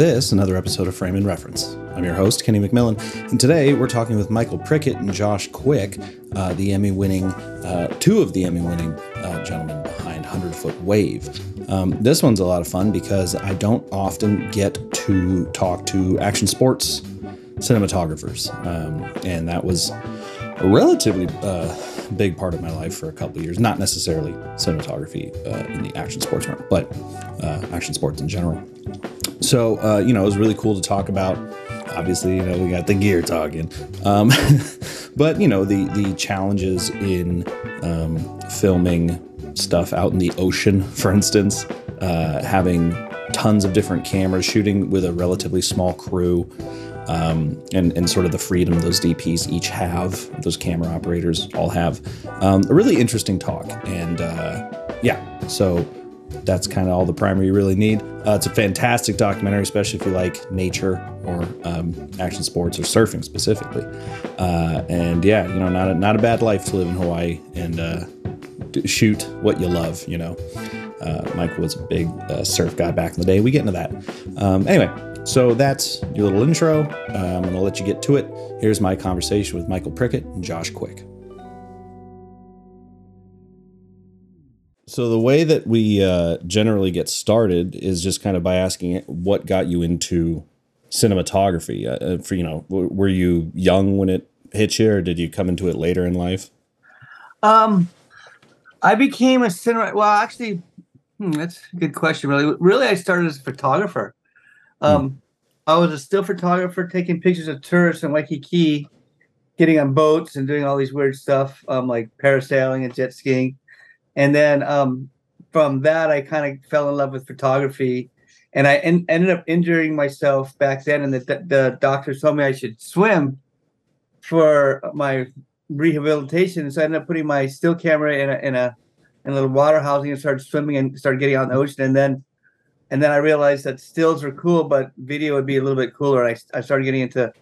this, another episode of Frame and Reference. I'm your host, Kenny McMillan, and today we're talking with Michael Prickett and Josh Quick, uh, the Emmy winning, uh, two of the Emmy winning uh, gentlemen behind 100 Foot Wave. Um, this one's a lot of fun because I don't often get to talk to action sports cinematographers, um, and that was a relatively uh, big part of my life for a couple of years. Not necessarily cinematography uh, in the action sports realm, but uh, action sports in general. So, uh, you know, it was really cool to talk about. Obviously, you know, we got the gear talking, um, but you know, the the challenges in um, filming stuff out in the ocean, for instance, uh, having tons of different cameras, shooting with a relatively small crew, um, and, and sort of the freedom those DPs each have, those camera operators all have. Um, a really interesting talk. And uh, yeah, so that's kind of all the primer you really need. Uh, it's a fantastic documentary, especially if you like nature or um, action sports or surfing specifically. Uh, and yeah, you know, not a, not a bad life to live in Hawaii and uh, shoot what you love, you know. Uh, Michael was a big uh, surf guy back in the day. We get into that. Um, anyway, so that's your little intro. Uh, I'm going to let you get to it. Here's my conversation with Michael Prickett and Josh Quick. So the way that we uh, generally get started is just kind of by asking what got you into cinematography. Uh, uh for you know, were you young when it hit you, or did you come into it later in life? Um, I became a cinema. Well, actually, hmm, that's a good question. Really, really, I started as a photographer. Um, mm. I was a still photographer taking pictures of tourists in Waikiki, getting on boats and doing all these weird stuff, um, like parasailing and jet skiing. And then um, from that, I kind of fell in love with photography. And I en- ended up injuring myself back then. And the, the doctors told me I should swim for my rehabilitation. So I ended up putting my still camera in a, in a, in a little water housing and started swimming and started getting out in the ocean. And then and then I realized that stills were cool, but video would be a little bit cooler. I, I started getting into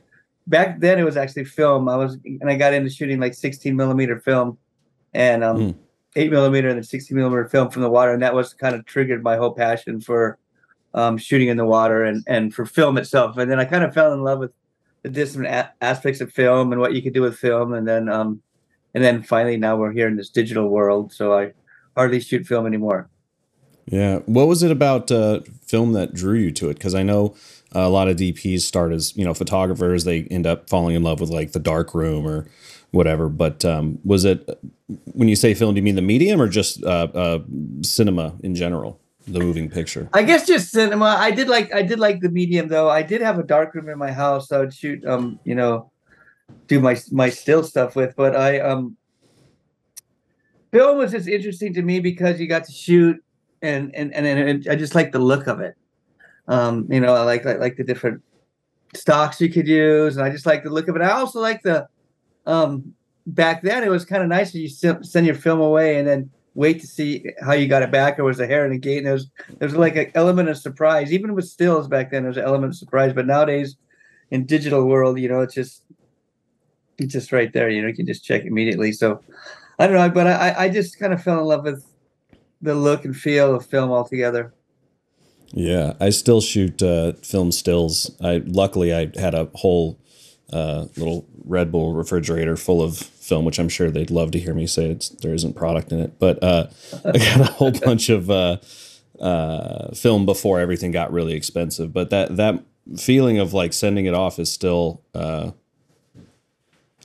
back then it was actually film. I was and I got into shooting like 16 millimeter film and um, mm. Eight millimeter and then 60 millimeter film from the water, and that was kind of triggered my whole passion for um, shooting in the water and and for film itself. And then I kind of fell in love with the different a- aspects of film and what you could do with film, and then um, and then finally now we're here in this digital world, so I hardly shoot film anymore. Yeah. What was it about uh, film that drew you to it? Because I know a lot of DPs start as you know photographers. They end up falling in love with like the dark room or whatever. But um, was it when you say film? Do you mean the medium or just uh, uh, cinema in general? The moving picture. I guess just cinema. I did like I did like the medium though. I did have a dark room in my house. I would shoot um you know do my my still stuff with. But I um film was just interesting to me because you got to shoot and and and, and I just like the look of it. Um, you know, I like, like like the different stocks you could use, and I just like the look of it. I also like the um back then it was kind of nice that you send your film away and then wait to see how you got it back. Or was a hair in the gate and there's there's like an element of surprise. Even with stills back then there's an element of surprise. But nowadays in digital world you know it's just it's just right there. You know you can just check immediately. So i don't know but i i just kind of fell in love with the look and feel of film altogether. Yeah, I still shoot uh, film stills. I luckily I had a whole uh, little Red Bull refrigerator full of film, which I'm sure they'd love to hear me say it's, there isn't product in it. But uh, I got a whole bunch of uh, uh, film before everything got really expensive. But that that feeling of like sending it off is still. Uh,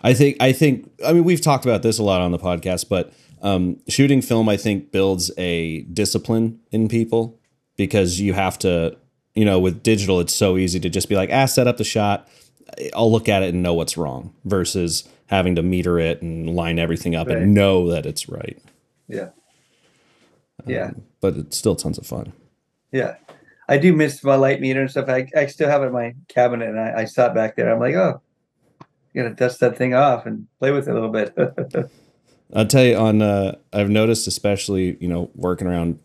I think I think I mean we've talked about this a lot on the podcast, but um, shooting film, I think, builds a discipline in people because you have to, you know, with digital, it's so easy to just be like, ah, set up the shot. I'll look at it and know what's wrong versus having to meter it and line everything up right. and know that it's right. Yeah. Yeah. Um, but it's still tons of fun. Yeah. I do miss my light meter and stuff. I, I still have it in my cabinet and I, I sat back there. I'm like, oh, you gotta dust that thing off and play with it a little bit. I'll tell you on uh, I've noticed especially you know working around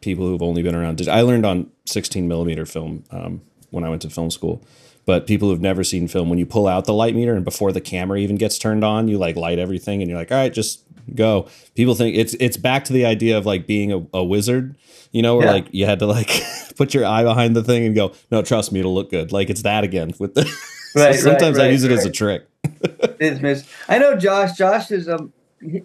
people who've only been around. I learned on 16 millimeter film um, when I went to film school. But people who've never seen film, when you pull out the light meter and before the camera even gets turned on, you like light everything and you're like, all right, just go. People think it's it's back to the idea of like being a, a wizard, you know, where yeah. like you had to like put your eye behind the thing and go, no, trust me, it'll look good. Like it's that again with the. Right, so sometimes right, right, I use it as a trick. I know Josh. Josh is um.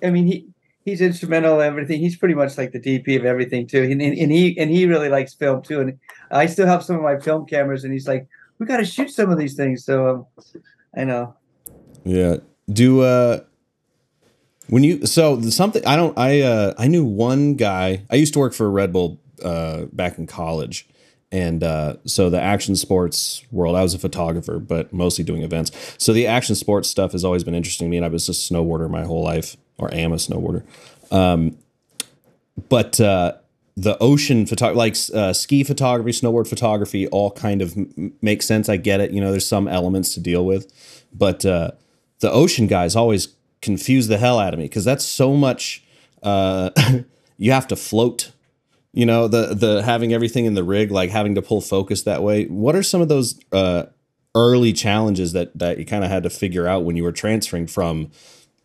I mean he he's instrumental in everything. He's pretty much like the DP of everything too. And, and, he and he really likes film too. And I still have some of my film cameras, and he's like, "We got to shoot some of these things." So um, I know. Yeah. Do uh when you so something I don't I uh I knew one guy. I used to work for Red Bull uh back in college. And uh, so the action sports world, I was a photographer, but mostly doing events. So the action sports stuff has always been interesting to me, and I was a snowboarder my whole life, or am a snowboarder. Um, but uh, the ocean photography, like uh, ski photography, snowboard photography, all kind of m- make sense. I get it. You know, there's some elements to deal with, but uh, the ocean guys always confuse the hell out of me because that's so much. Uh, you have to float. You know the the having everything in the rig, like having to pull focus that way. What are some of those uh, early challenges that that you kind of had to figure out when you were transferring from,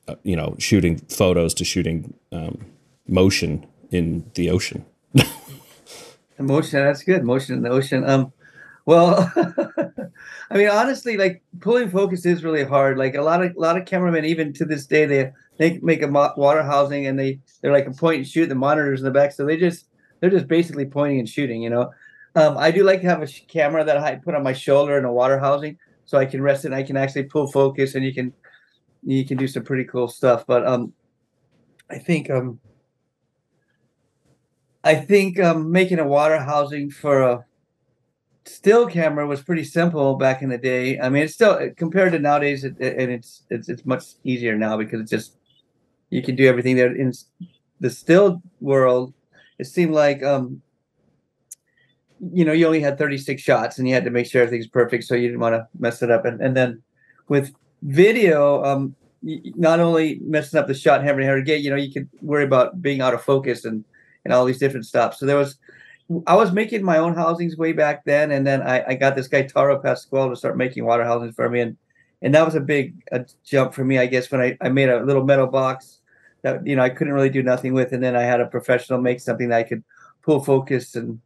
uh, you know, shooting photos to shooting um, motion in the ocean? motion, that's good. Motion in the ocean. Um, well, I mean, honestly, like pulling focus is really hard. Like a lot of a lot of cameramen, even to this day, they they make a water housing and they they're like a point and shoot. The monitors in the back, so they just they're just basically pointing and shooting. You know, um, I do like to have a camera that I put on my shoulder in a water housing, so I can rest it. and I can actually pull focus, and you can you can do some pretty cool stuff. But um, I think um, I think um, making a water housing for a still camera was pretty simple back in the day. I mean, it's still compared to nowadays, it, it, and it's it's it's much easier now because it's just you can do everything there. In the still world, it seemed like um, you know you only had 36 shots and you had to make sure everything's perfect, so you didn't want to mess it up. And and then with video, um, not only messing up the shot and having to get, you know, you could worry about being out of focus and and all these different stuff. So there was I was making my own housings way back then, and then I, I got this guy Taro Pasquale to start making water housings for me, and and that was a big a jump for me, I guess, when I, I made a little metal box that you know I couldn't really do nothing with, and then I had a professional make something that I could pull focus, and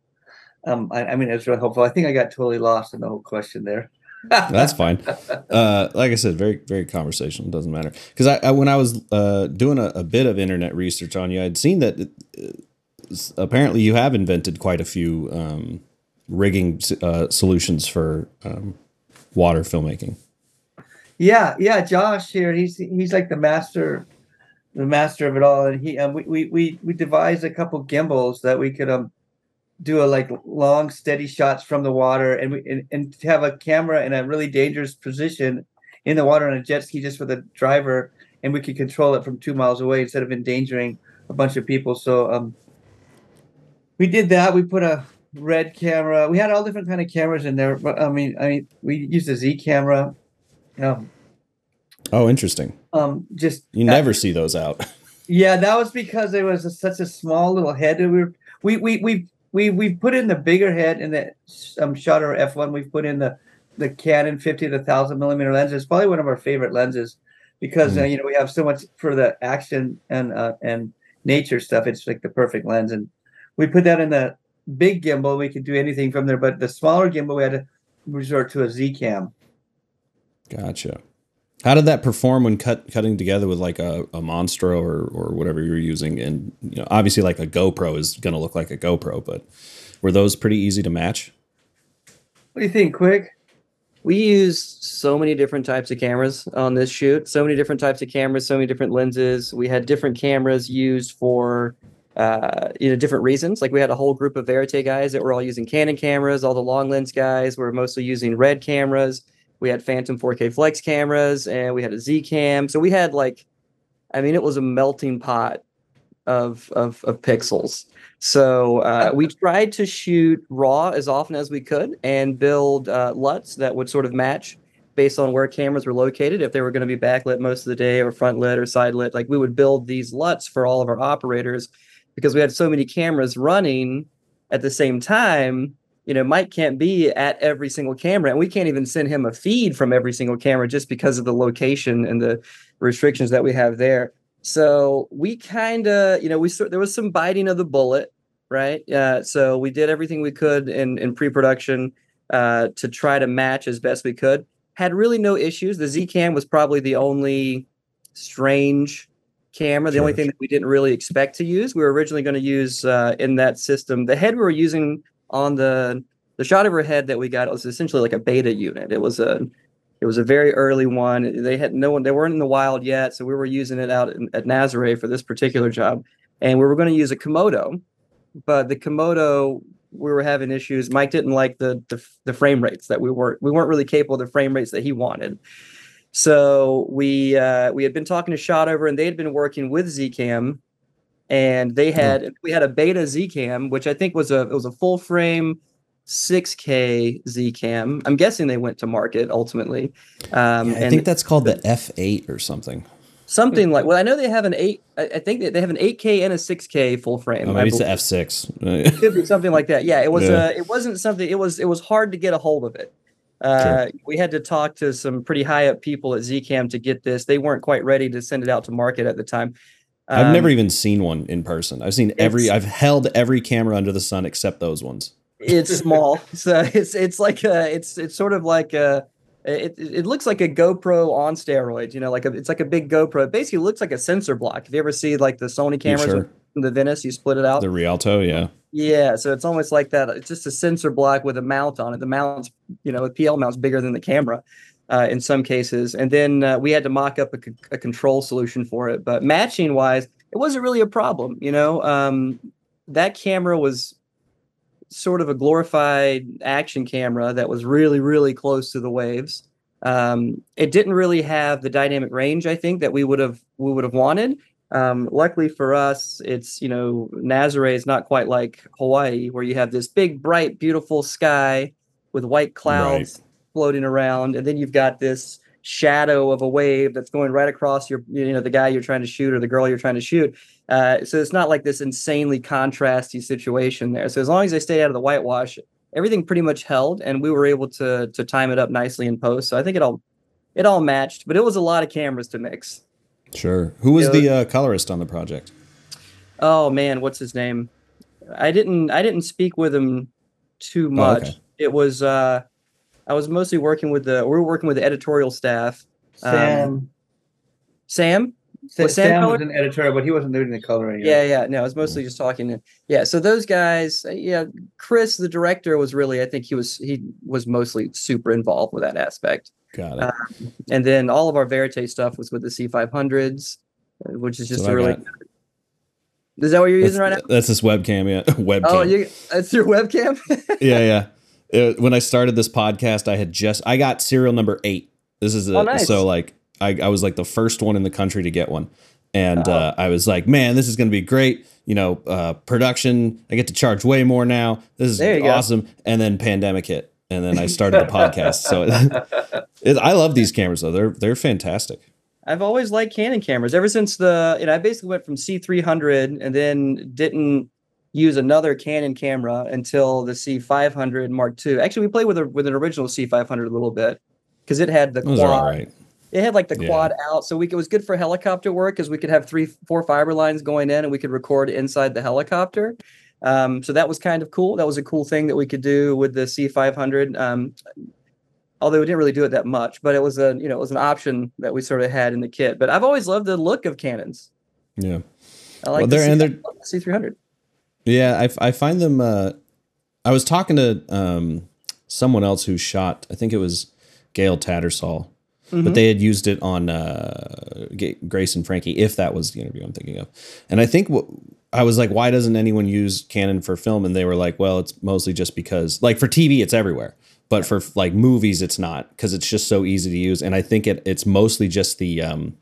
um, I, I mean it was really helpful. I think I got totally lost in the whole question there. That's fine. Uh, like I said, very very conversational. Doesn't matter because I, I, when I was uh, doing a, a, bit of internet research on you, I'd seen that. Apparently you have invented quite a few um, rigging uh, solutions for um, water filmmaking. Yeah, yeah, Josh here. He's he's like the master, the master of it all, and he um, we we we we devised a couple gimbals that we could um do a like long steady shots from the water, and we and, and have a camera in a really dangerous position in the water on a jet ski just for the driver, and we could control it from two miles away instead of endangering a bunch of people. So um we did that. We put a red camera. We had all different kind of cameras in there, but I mean, I mean, we used a Z camera. Um, oh, interesting. Um, just you never see those out. yeah, that was because it was a, such a small little head. We were, we we we we we put in the bigger head in the um, Shotover F1. We've put in the the Canon fifty to thousand millimeter lens. It's probably one of our favorite lenses because mm. uh, you know we have so much for the action and uh, and nature stuff. It's like the perfect lens and we put that in the big gimbal. We could do anything from there, but the smaller gimbal, we had to resort to a Z cam. Gotcha. How did that perform when cut cutting together with like a, a Monstro or or whatever you're using? And you know, obviously, like a GoPro is going to look like a GoPro, but were those pretty easy to match? What do you think, Quick? We used so many different types of cameras on this shoot. So many different types of cameras, so many different lenses. We had different cameras used for uh, you know, different reasons. Like we had a whole group of Verite guys that were all using Canon cameras. All the long lens guys were mostly using red cameras. We had Phantom 4K Flex cameras, and we had a Z cam. So we had like, I mean, it was a melting pot of of, of pixels. So uh, we tried to shoot raw as often as we could and build uh, LUTs that would sort of match based on where cameras were located. If they were going to be backlit most of the day or front lit or side lit, like we would build these LUTs for all of our operators because we had so many cameras running at the same time you know, Mike can't be at every single camera, and we can't even send him a feed from every single camera just because of the location and the restrictions that we have there. So we kind of, you know, we there was some biting of the bullet, right? Uh, so we did everything we could in in pre-production uh, to try to match as best we could. Had really no issues. The Z Cam was probably the only strange camera. The Sure. only thing that we didn't really expect to use. We were originally going to use uh, in that system. The head we were using on the the shot of her head that we got was essentially like a beta unit. It was a it was a very early one. They had no one. They weren't in the wild yet, so we were using it out in, at Nazare for this particular job, and we were going to use a Komodo, but the Komodo we were having issues. Mike didn't like the the, the frame rates that we weren't we weren't really capable of the frame rates that he wanted. So we uh, we had been talking to Shotover, and they had been working with Zcam, and they had we had a beta Zcam, which I think was a it was a full frame 6K Zcam. I'm guessing they went to market ultimately. Um, Yeah, I think that's called the F8 or something. something like well, I know they have an eight. I, think they have an 8K and a 6K full frame. Oh, I maybe it's the F6. It could be something like that. Yeah, it was. Yeah. Uh, it wasn't something. It was. It was hard to get a hold of it. Uh, We had to talk to some pretty high up people at Zcam to get this. They weren't quite ready to send it out to market at the time. I've Um, never even seen one in person. I've seen every. I've held every camera under the sun except those ones. it's small, so it's it's like a, it's it's sort of like a. It, it looks like a GoPro on steroids, you know, like a, it's like a big GoPro. It basically looks like a sensor block. If you ever see like the Sony cameras sure? The Venice, you split it out. The Rialto, yeah. Yeah, so it's almost like that. It's just a sensor block with a mount on it. The mount's, you know, the PL mount's bigger than the camera uh, in some cases. And then uh, we had to mock up a, c- a control solution for it. But matching wise, it wasn't really a problem. You know, um, that camera was sort of a glorified action camera that was really, really close to the waves. Um, it didn't really have the dynamic range, I think, that we would have we would have wanted. Um, luckily for us, it's you know Nazare is not quite like Hawaii, where you have this big, bright, beautiful sky with white clouds floating around, and then you've got this shadow of a wave that's going right across your you know the guy you're trying to shoot or the girl you're trying to shoot. Uh, so it's not like this insanely contrasty situation there. So as long as they stayed out of the whitewash, everything pretty much held, and we were able to to time it up nicely in post. So I think it all it all matched, but it was a lot of cameras to mix. Sure. Who was Yeah. the uh, colorist on the project? Oh man, what's his name? I didn't I didn't speak with him too much. okay. It was uh I was mostly working with the we were working with the editorial staff. Sam. Sam? Sa- was Sam Sam, was an editor, but he wasn't doing the coloring. Yeah, yeah. No, I was mostly just talking to yeah. So those guys, uh, yeah, Chris, the director, was really I think he was he was mostly super involved with that aspect. Got it. Uh, And then all of our Verite stuff was with the C500s, uh, which is just a really. Is that what you're That's, using right now? that's this webcam, yeah. webcam. Oh, you that's your webcam. yeah, yeah. It- when I started this podcast, I had just I got serial number eight. This is a, Oh, nice. so like I, I was like the first one in the country to get one, and Oh. uh, I was like, man, this is going to be great. You know, uh, production. I get to charge way more now. This is you go. awesome. And then pandemic hit, and then I started the podcast. So it, I love these cameras though. They're they're fantastic. I've always liked Canon cameras ever since the you know I basically went from C300 and then didn't use another Canon camera until the C500 Mark II. Actually, we played with a with an original C500 a little bit because it had the are quad. right. It had like the Yeah. quad out, so we it was good for helicopter work because we could have three, four fiber lines going in, and we could record inside the helicopter. Um, so that was kind of cool. That was a cool thing that we could do with the C500. Um, although we didn't really do it that much, but it was a you know it was an option that we sort of had in the kit. But I've always loved the look of Canons. Yeah. I like Well, the they're- and C- they're- C300. Yeah, I, I find them. Uh, I was talking to um, someone else who shot. I think it was Gale Tattersall, Mhm. but they had used it on uh, Grace and Frankie. If that was the interview I'm thinking of, and I think what I was like, why doesn't anyone use Canon for film? And they were like, well, it's mostly just because, like, for TV, it's everywhere, but for like movies, it's not because it's just so easy to use. And I think it it's mostly just the um,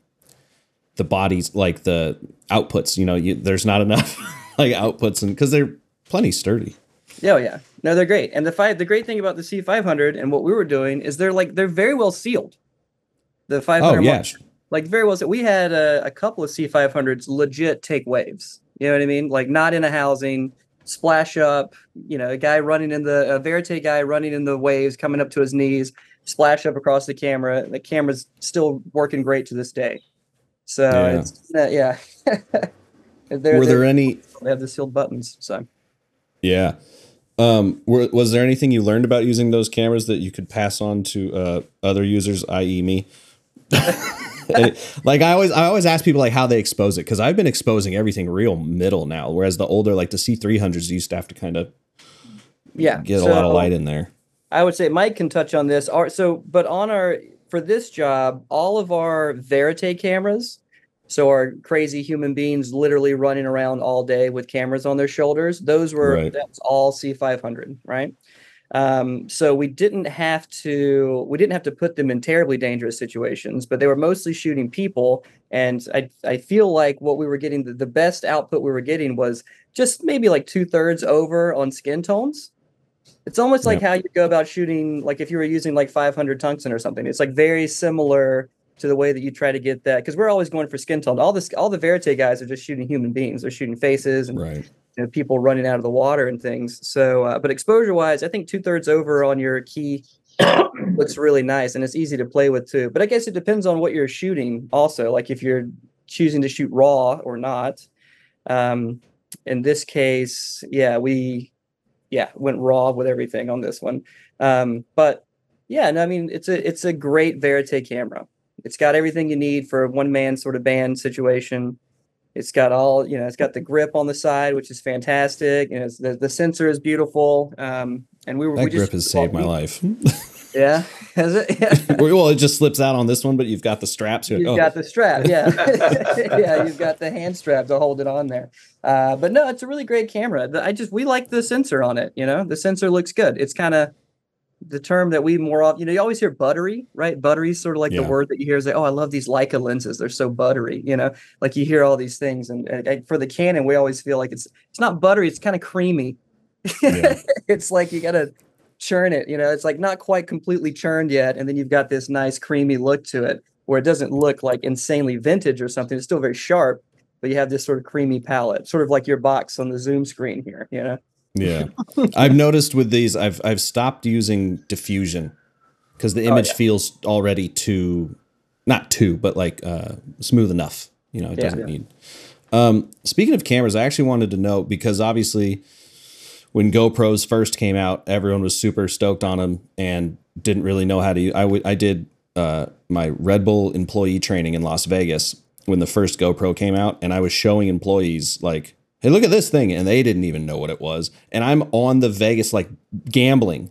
the bodies, like the outputs. You know, you, there's not enough like outputs, and because they're plenty sturdy. Yeah, oh, yeah. No, they're great. And the five, the great thing about the C500 and what we were doing is they're like they're very well sealed. The 500 Oh yeah, like very well. So we had a, a couple of C500s legit take waves. You know what I mean? Like not in a housing, splash up, you know, a guy running in the a verite guy running in the waves, coming up to his knees, splash up across the camera. The camera's still working great to this day. So Yeah. it's uh, yeah. They're- Were there any? they have the sealed buttons. So Yeah. Um, were, was there anything you learned about using those cameras that you could pass on to uh, other users, i.e., me? And, like I always, I always ask people like how they expose it because I've been exposing everything real middle now, whereas the older like the C three hundreds used to have to kind of yeah, get a lot of light in there. I would say Mike can touch on this. Our, so, but on our for this job, all of our verite cameras, so our crazy human beings literally running around all day with cameras on their shoulders, those were Right. that's all C500, right? Um, so we didn't have to we didn't have to put them in terribly dangerous situations, but they were mostly shooting people. And I I feel like what we were getting the, the best output we were getting was just maybe like two thirds over on skin tones. It's almost like how you go about shooting, like if you were using like 500 tungsten or something. It's like very similar to the way that you try to get that because we're always going for skin tone. All this, all the verite guys are just shooting human beings. They're shooting faces and Right. You know, people running out of the water and things. So, uh, but exposure wise, I think two thirds over on your key looks really nice and it's easy to play with too. But I guess it depends on what you're shooting also. Like if you're choosing to shoot raw or not. Um, in this case, yeah, we yeah went raw with everything on this one. Um, but yeah, no, I mean it's a it's a great verite camera. It's got everything you need for a one man sort of band situation. It's got all you know. It's got the grip on the side, which is fantastic. You know, the the sensor is beautiful. Um, and we were That we just grip has saved my life. Yeah, has it? Yeah. well, it just slips out on this one, but you've got the straps. You're You've like, oh, got the strap, yeah, yeah. You've got the hand strap to hold it on there. Uh, but no, it's a really great camera. The- I just we like the sensor on it. You know, the sensor looks good. It's kind of the term that we more often. You know, you always hear buttery, right? Buttery is sort of like the word that you hear is like, oh, I love these Leica lenses. They're so buttery. You know, like you hear all these things, and, and for the Canon, we always feel like it's it's not buttery. It's kind of creamy. Yeah. it's like you gotta churn it. You know, it's like not quite completely churned yet, and then you've got this nice creamy look to it, where it doesn't look like insanely vintage or something. It's still very sharp, but you have this sort of creamy palette, sort of like your box on the Zoom screen here. You know, Yeah. I've noticed with these, I've I've stopped using diffusion because the image Oh, yeah. feels already too, not too, but like uh, smooth enough. You know, it Yeah. doesn't need. Um, speaking of cameras, I actually wanted to know because obviously, when GoPros first came out, everyone was super stoked on them and didn't really know how to. use I I did uh, my Red Bull employee training in Las Vegas when the first GoPro came out, and I was showing employees like, "Hey, look at this thing," and they didn't even know what it was. And I'm on the Vegas like gambling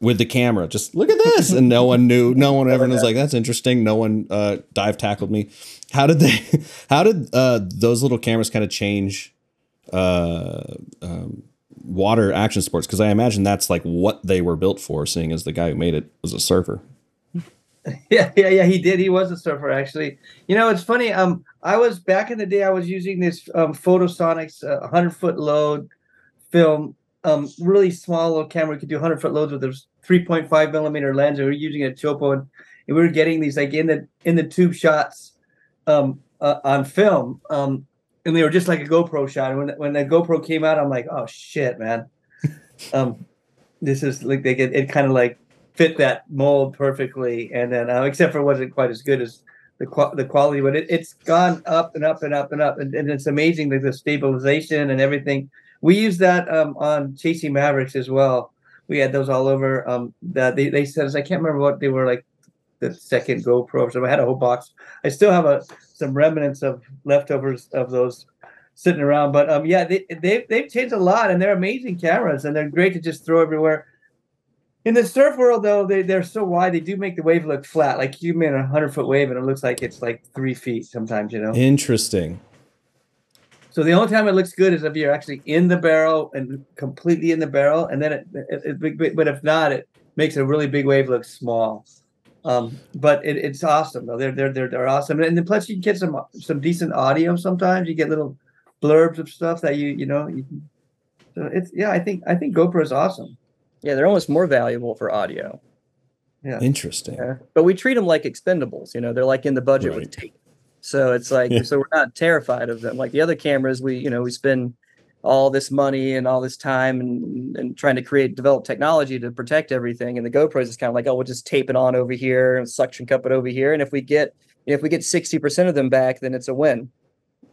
with the camera, just look at this, and no one knew. No one ever was like, "That's interesting." No one uh, dive tackled me. How did they? How did uh, those little cameras kind of change? Uh, um, water action sports because I imagine that's like what they were built for, seeing as the guy who made it was a surfer. Yeah, yeah, yeah. He did. He was a surfer, actually. You know, it's funny. Um, I was back in the day. I was using this um Photosonics uh, 100 foot load film. Um, really small little camera. Could do 100 foot loads with this 3.5 millimeter lens. And we were using a Chopo, and, and we were getting these like in the in the tube shots, um, uh, on film. Um, and they were just like a GoPro shot. And when when the GoPro came out, I'm like, oh shit, man. um, this is like they get it kind of like fit that mold perfectly. And then, uh, except for it wasn't quite as good as the qua- the quality, but it, it's gone up and up and up and up, and, and it's amazing the stabilization and everything. We use that um, on Chasing Mavericks as well. We had those all over. Um, that they they said I can't remember what they were like. The second GoPro, so I had a whole box. I still have a some remnants of leftovers of those sitting around. But um, yeah, they they've they've changed a lot, and they're amazing cameras, and they're great to just throw everywhere. In the surf world, though, they they're so wide, they do make the wave look flat. Like you made a hundred foot wave, and it looks like it's like three feet sometimes. You know. Interesting. So the only time it looks good is if you're actually in the barrel and completely in the barrel, and then it, it, it but if not, it makes a really big wave look small. Um, but it, it's awesome though. They're they're they're they're awesome, and then plus you can get some some decent audio. Sometimes you get little blurbs of stuff that you you know. You can, so it's yeah, I think I think GoPro is awesome. Yeah, they're almost more valuable for audio. Yeah. Interesting. Yeah. But we treat them like expendables. You know, they're like in the budget Right. with tape. So it's like Yeah. so we're not terrified of them. Like the other cameras, we you know we spend all this money and all this time and, and trying to create develop technology to protect everything and the GoPros is kind of like oh we'll just tape it on over here and suction cup it over here and if we get if we get 60% of them back then it's a win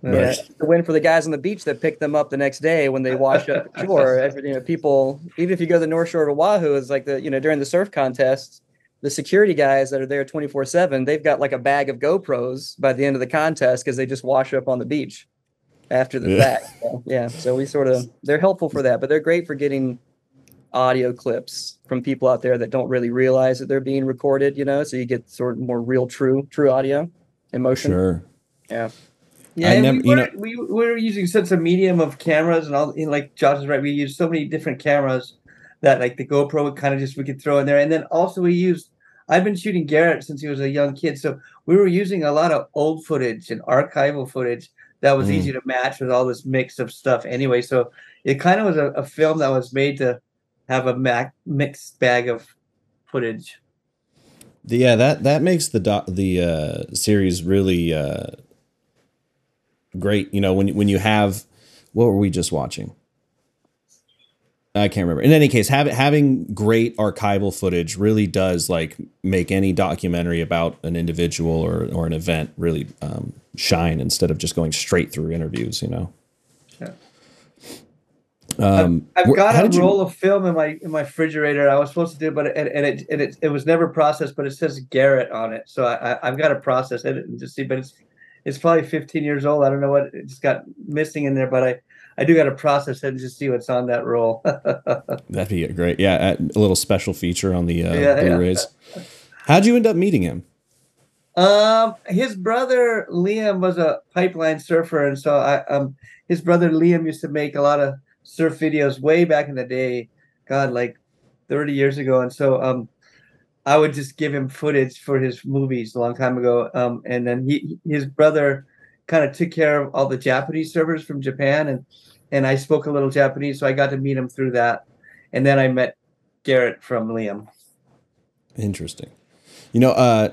Right. yeah, it's a win for the guys on the beach that pick them up the next day when they wash up the shore. Every, you know, people, even if you go to the North Shore of Oahu, is like the you know during the surf contests, the security guys that are there twenty four seven, they've got like a bag of GoPros by the end of the contest because they just wash up on the beach after the Yeah. fact. So, yeah, so we sort of they're helpful for that, but they're great for getting audio clips from people out there that don't really realize that they're being recorded. You know, so you get sort of more real, true, true audio, emotion. Sure. Yeah. Yeah, I never- we, you were, we, we were using such a medium of cameras and all. Know, like Josh is right. We used so many different cameras that, like the GoPro, would kind of just we could throw in there. And then also we used. I've been shooting Garrett since he was a young kid, so we were using a lot of old footage and archival footage that was Mm. easy to match with all this mix of stuff. Anyway, so it kind of was a, a film that was made to have a mac, mixed bag of footage. Yeah, that that makes the doc, the uh, series really uh, great. You know, when when you have what were we just watching? I can't remember. In any case, having having great archival footage really does like make any documentary about an individual or or an event really um, shine instead of just going straight through interviews. You know. Yeah. Um, I've wh- got a did you- roll of film in my in my refrigerator. I was supposed to do, it, but and, and it and it, it was never processed. But it says Garrett on it, so I, I I've got to process it and just see. But it's it's probably 15 years old. I don't know what it's got missing in there, but I I do got to process it and just see what's on that roll. That'd be great. Yeah, a little special feature on the uh, Yeah, yeah. Blu-rays. How'd you end up meeting him? Um, his brother Liam was a pipeline surfer, and so I um his brother Liam used to make a lot of surf videos way back in the day. God, like thirty years ago, and so um, I would just give him footage for his movies a long time ago. Um, and then he his brother kind of took care of all the Japanese servers from Japan, and and I spoke a little Japanese, so I got to meet him through that, and then I met Garrett from Liam. Interesting. You know, uh,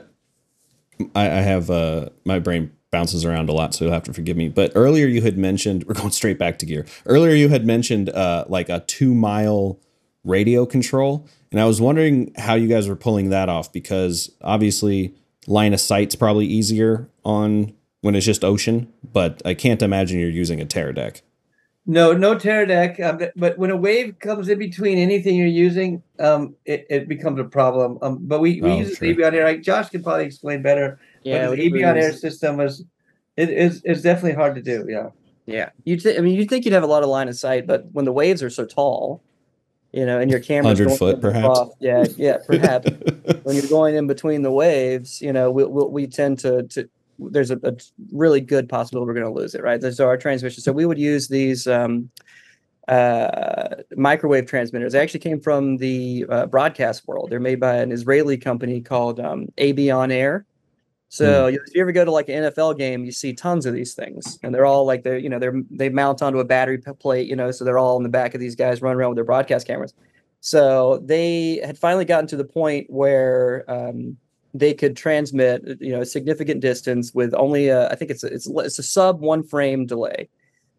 I, I have uh, my brain bounces around a lot, so you'll have to forgive me. But earlier you had mentioned we're going straight back to gear. Earlier you had mentioned uh, like a two mile radio control, and I was wondering how you guys were pulling that off because obviously line of sight's probably easier on when it's just ocean, but I can't imagine you're using a Teradek. No, no Teradek. Um, but when a wave comes in between anything you're using, um, it, it becomes a problem. Um, but we, we Oh, use sure. the Abonair. Like Josh can probably explain better. Yeah, but the we Abonair system was it is is definitely hard to do. Yeah. Yeah, you. Th- I mean, you would think you'd have a lot of line of sight, but when the waves are so tall, you know, and your camera 100 foot, perhaps? trough- Yeah, yeah, perhaps. when you're going in between the waves, you know, we we, we tend to to there's a, a really good possibility we're going to lose it, right? There's our transmission. So we would use these um, uh, microwave transmitters. They actually came from the uh, broadcast world. They're made by an Israeli company called um, Air. So you- if you ever go to like an NFL game, you see tons of these things, and they're all like they're you know they're they mount onto a battery plate, you know, so they're all in the back of these guys running around with their broadcast cameras. So they had finally gotten to the point where um, they could transmit, you know, a significant distance with only a, I think it's a, it's it's a sub one frame delay.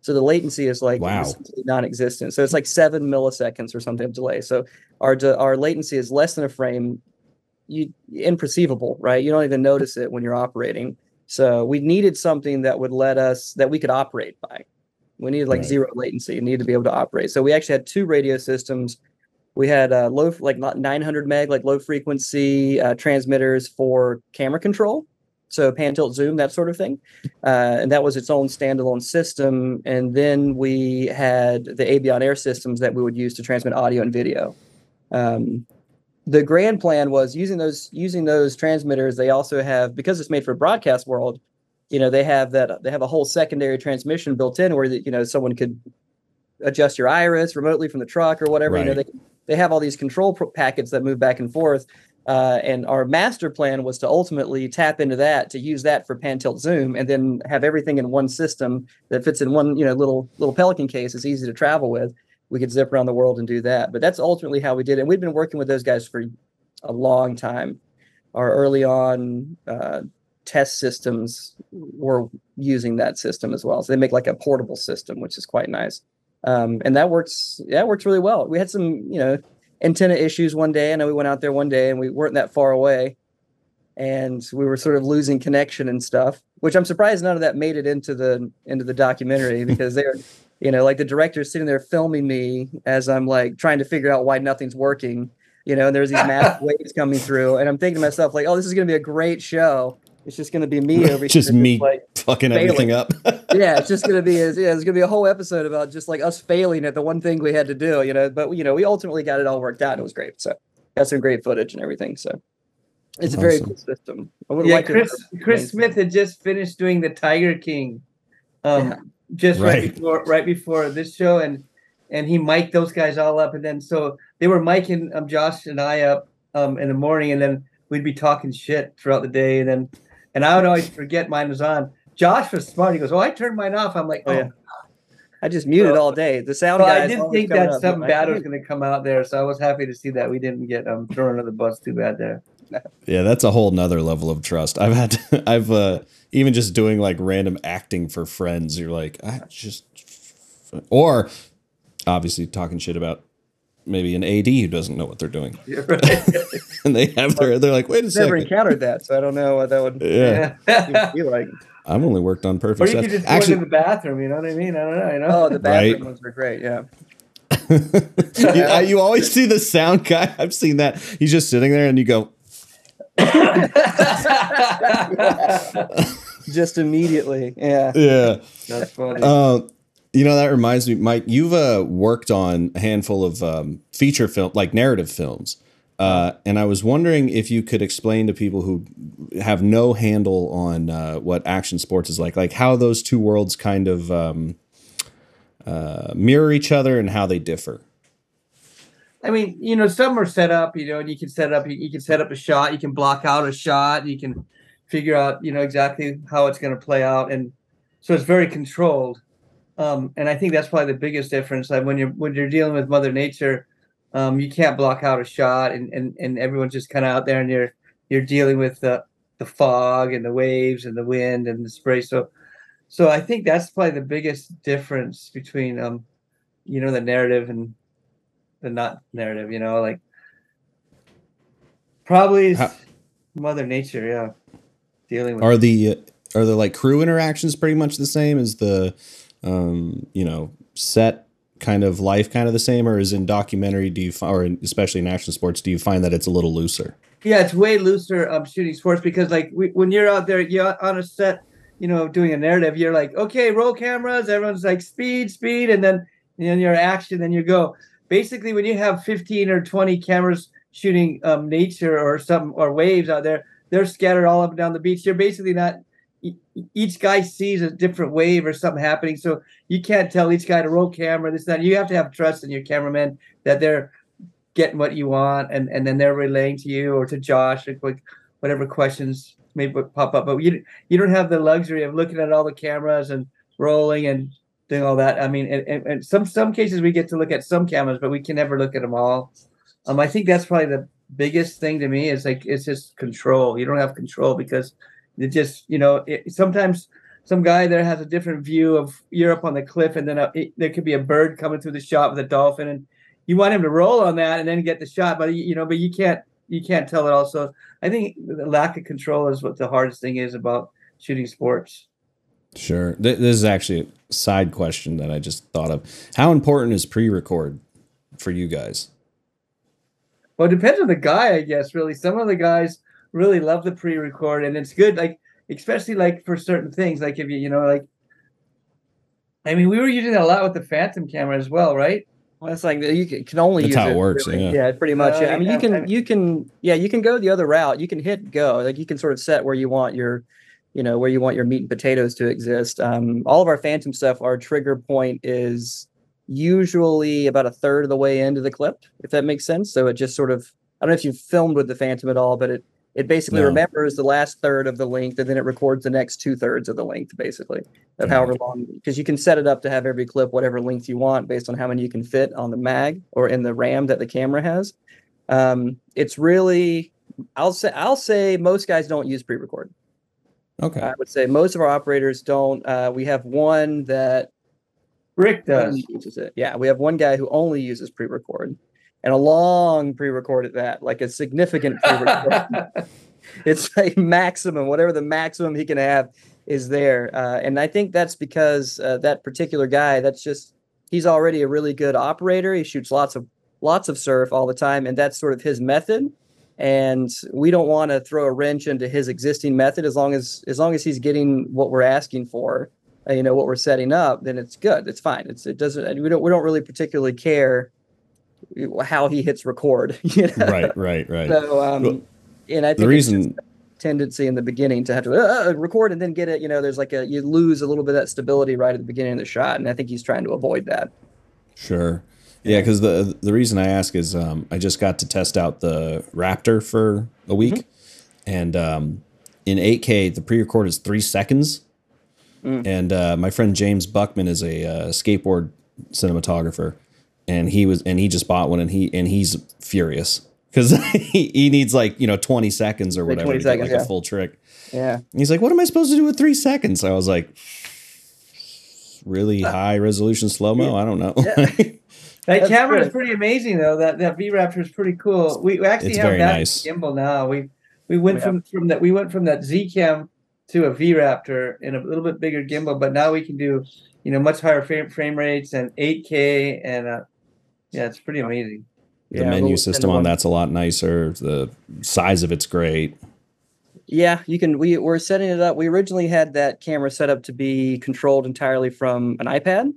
So the latency is like Wow. non-existent. So it's like seven milliseconds or something of delay. So our our latency is less than a frame. You imperceivable, right? You don't even notice it when you're operating. So we needed something that would let us that we could operate by. We needed like Right. zero latency. You needed to be able to operate. So we actually had two radio systems. We had uh, low, like not 900 meg, like low frequency uh, transmitters for camera control. So pan, tilt, zoom, that sort of thing. Uh, and that was its own standalone system. And then we had the Abonair systems that we would use to transmit audio and video. Um, the grand plan was using those using those transmitters. They also have because it's made for broadcast world. You know, they have that they have a whole secondary transmission built in where you know someone could adjust your iris remotely from the truck or whatever. You know, they they have all these control pro- packets that move back and forth. Uh, and our master plan was to ultimately tap into that to use that for pan tilt zoom and then have everything in one system that fits in one you know little little pelican case is easy to travel with we could zip around the world and do that but that's ultimately how we did it and we've been working with those guys for a long time our early on uh, test systems were using that system as well so they make like a portable system which is quite nice um, and that works. Yeah, works really well. We had some, you know, antenna issues one day. I know we went out there one day and we weren't that far away, and we were sort of losing connection and stuff. Which I'm surprised none of that made it into the into the documentary because they're, you know, like the director is sitting there filming me as I'm like trying to figure out why nothing's working. You know, and there's these massive waves coming through, and I'm thinking to myself like, oh, this is going to be a great show. It's just going to be me over just here, me like fucking failing. everything up. yeah, it's just gonna be yeah, it's gonna be a whole episode about just like us failing at the one thing we had to do, you know. But you know, we ultimately got it all worked out. It was great. So got some great footage and everything. So it's a very cool system. I would Yeah, like to- Chris Chris Smith had just finished doing the Tiger King, um, Yeah. Just right. Right. before right before this show, and and he mic'd those guys all up, and then so they were miking um, Josh and I up um, in the morning, and then we'd be talking shit throughout the day, and then and I would always forget mine was on. Josh was smart. He goes, "Oh, I turned mine off." I'm like, Oh, "Oh." yeah. I just muted Well, all day. The sound guys. I didn't think that something bad was going to come out there, so I was happy to see that we didn't get um, thrown under the bus too bad there. Yeah, that's a whole nother level of trust. I've had, I've uh, even just doing like random acting for friends. You're like, I just, or obviously talking shit about maybe an AD who doesn't know what they're doing, You're right. and they have their, they're like, wait a Never second, encountered that, so I don't know what that would yeah, be like. I've only worked on Or perfect you sets. could just go Actually, into the bathroom. You know what I mean? I don't know. You know. Oh, the bathroom Right. ones are great. Yeah. you, I- you always see the sound guy. I've seen that. He's just sitting there, and you go, Just immediately. Yeah. yeah. That's funny. Uh, you know that reminds me, Mike. You've uh, worked on a handful of um, feature film, like narrative films, uh, and I was wondering if you could explain to people who have no handle on uh, what action sports is like, like how those two worlds kind of um, uh, mirror each other and how they differ. I mean, you know, some are set up, you know, and you can set up, you, can set up a shot, you can block out a shot, you can figure out, you know, exactly how it's going to play out, and so it's very controlled. Um, and I think that's probably the biggest difference. Like when you're when you're dealing with Mother Nature, um, you can't block out a shot, and and and everyone's just kind of out there, and you're you're dealing with the the fog and the waves and the wind and the spray. So, so I think that's probably the biggest difference between um, you know, the narrative and the not narrative, you know, like probably How- Mother Nature, yeah. Dealing with Are the uh, are the like crew interactions pretty much the same? as the um, you know set kind of life kind of the same, or is in documentary? Do you fi- or in, especially in action sports, do you find that it's a little looser? Yeah, it's way looser um shooting sports because like we, when you're out there, you're on a set, you know, doing a narrative, you're like, okay, roll cameras, everyone's like speed, speed, and then and then your action, then you go. Basically, when you have 15 or 20 cameras shooting um nature or something or waves out there, they're scattered all up and down the beach. You're basically not each guy sees a different wave or something happening. So you can't tell each guy to roll camera, this, that. You have to have trust in your cameramen that they're getting what you want and, and then they're relaying to you or to Josh or quick whatever questions may pop up. But you you don't have the luxury of looking at all the cameras and rolling and doing all that. I mean, and, some some cases we get to look at some cameras, but we can never look at them all. Um, I think that's probably the biggest thing to me is like it's just control. You don't have control because it just you know it, sometimes some guy there has a different view of up on the cliff and then a, it, there could be a bird coming through the shot with a dolphin and you want him to roll on that and then get the shot but you know but you can't you can't tell it all so i think the lack of control is what the hardest thing is about shooting sports Sure. Th- this is actually a side question that I just thought of. How important is pre-record for you guys? well it depends on the guy i guess really some of the guys really love the pre-record and it's good like especially like for certain things like if you you know like i mean we were using it a lot with the phantom camera as well right Well, it's like you can, can only That's use how it works, really. yeah. yeah, pretty much. Uh, yeah. I mean, yeah, you can I- you can yeah, you can go the other route. You can hit go. Like you can sort of set where you want your, you know, where you want your meat and potatoes to exist. Um, all of our phantom stuff, our trigger point is usually about a third of the way into the clip, if that makes sense. So it just sort of I don't know if you've filmed with the phantom at all, but it it basically No. remembers the last third of the length and then it records the next two thirds of the length, basically of however long because you can set it up to have every clip whatever length you want based on how many you can fit on the mag or in the RAM that the camera has. Um, it's really I'll say I'll say most guys don't use pre-record. Okay. I would say most of our operators don't. Uh, we have one that Rick does. uses it. Yeah, we have one guy who only uses pre-record, and a long pre-record at that, like a significant pre-record. it's like maximum, whatever the maximum he can have is there. Uh, and I think that's because uh, that particular guy, that's just he's already a really good operator. He shoots lots of lots of surf all the time, and that's sort of his method. And we don't want to throw a wrench into his existing method as long as as long as he's getting what we're asking for, uh, you know, what we're setting up, then it's good. It's fine. It's it doesn't we don't we don't really particularly care how he hits record. You know? Right, right, right. So um, Well, and I think the reason a tendency in the beginning to have to uh, uh, record and then get it. You know, there's like a you lose a little bit of that stability right at the beginning of the shot, and I think he's trying to avoid that. Sure. Yeah, because the the reason I ask is um, I just got to test out the Raptor for a week, Mm-hmm. and um, in 8K the pre-record is three seconds, Mm. and uh, my friend James Buckman is a uh, skateboard cinematographer, and he was and he just bought one and he and he's furious because he, he needs like you know 20 seconds or whatever 20 to get seconds, like yeah. a full trick. Yeah, And he's like, "What am I supposed to do with three seconds?" I was like, "Really high resolution slow mo? I don't know." That That's camera is pretty amazing though. That that V Raptor is pretty cool. We, we actually It's have very that nice. gimbal now. We we went We from from that we went from that Z Cam to a V Raptor in a little bit bigger gimbal, but now we can do you know much higher frame frame rates and 8K and uh, yeah, it's pretty amazing. the Yeah, menu system on that's a lot nicer. The size of it's great. Yeah, you can. We we're setting it up. We originally had that camera set up to be controlled entirely from an iPad,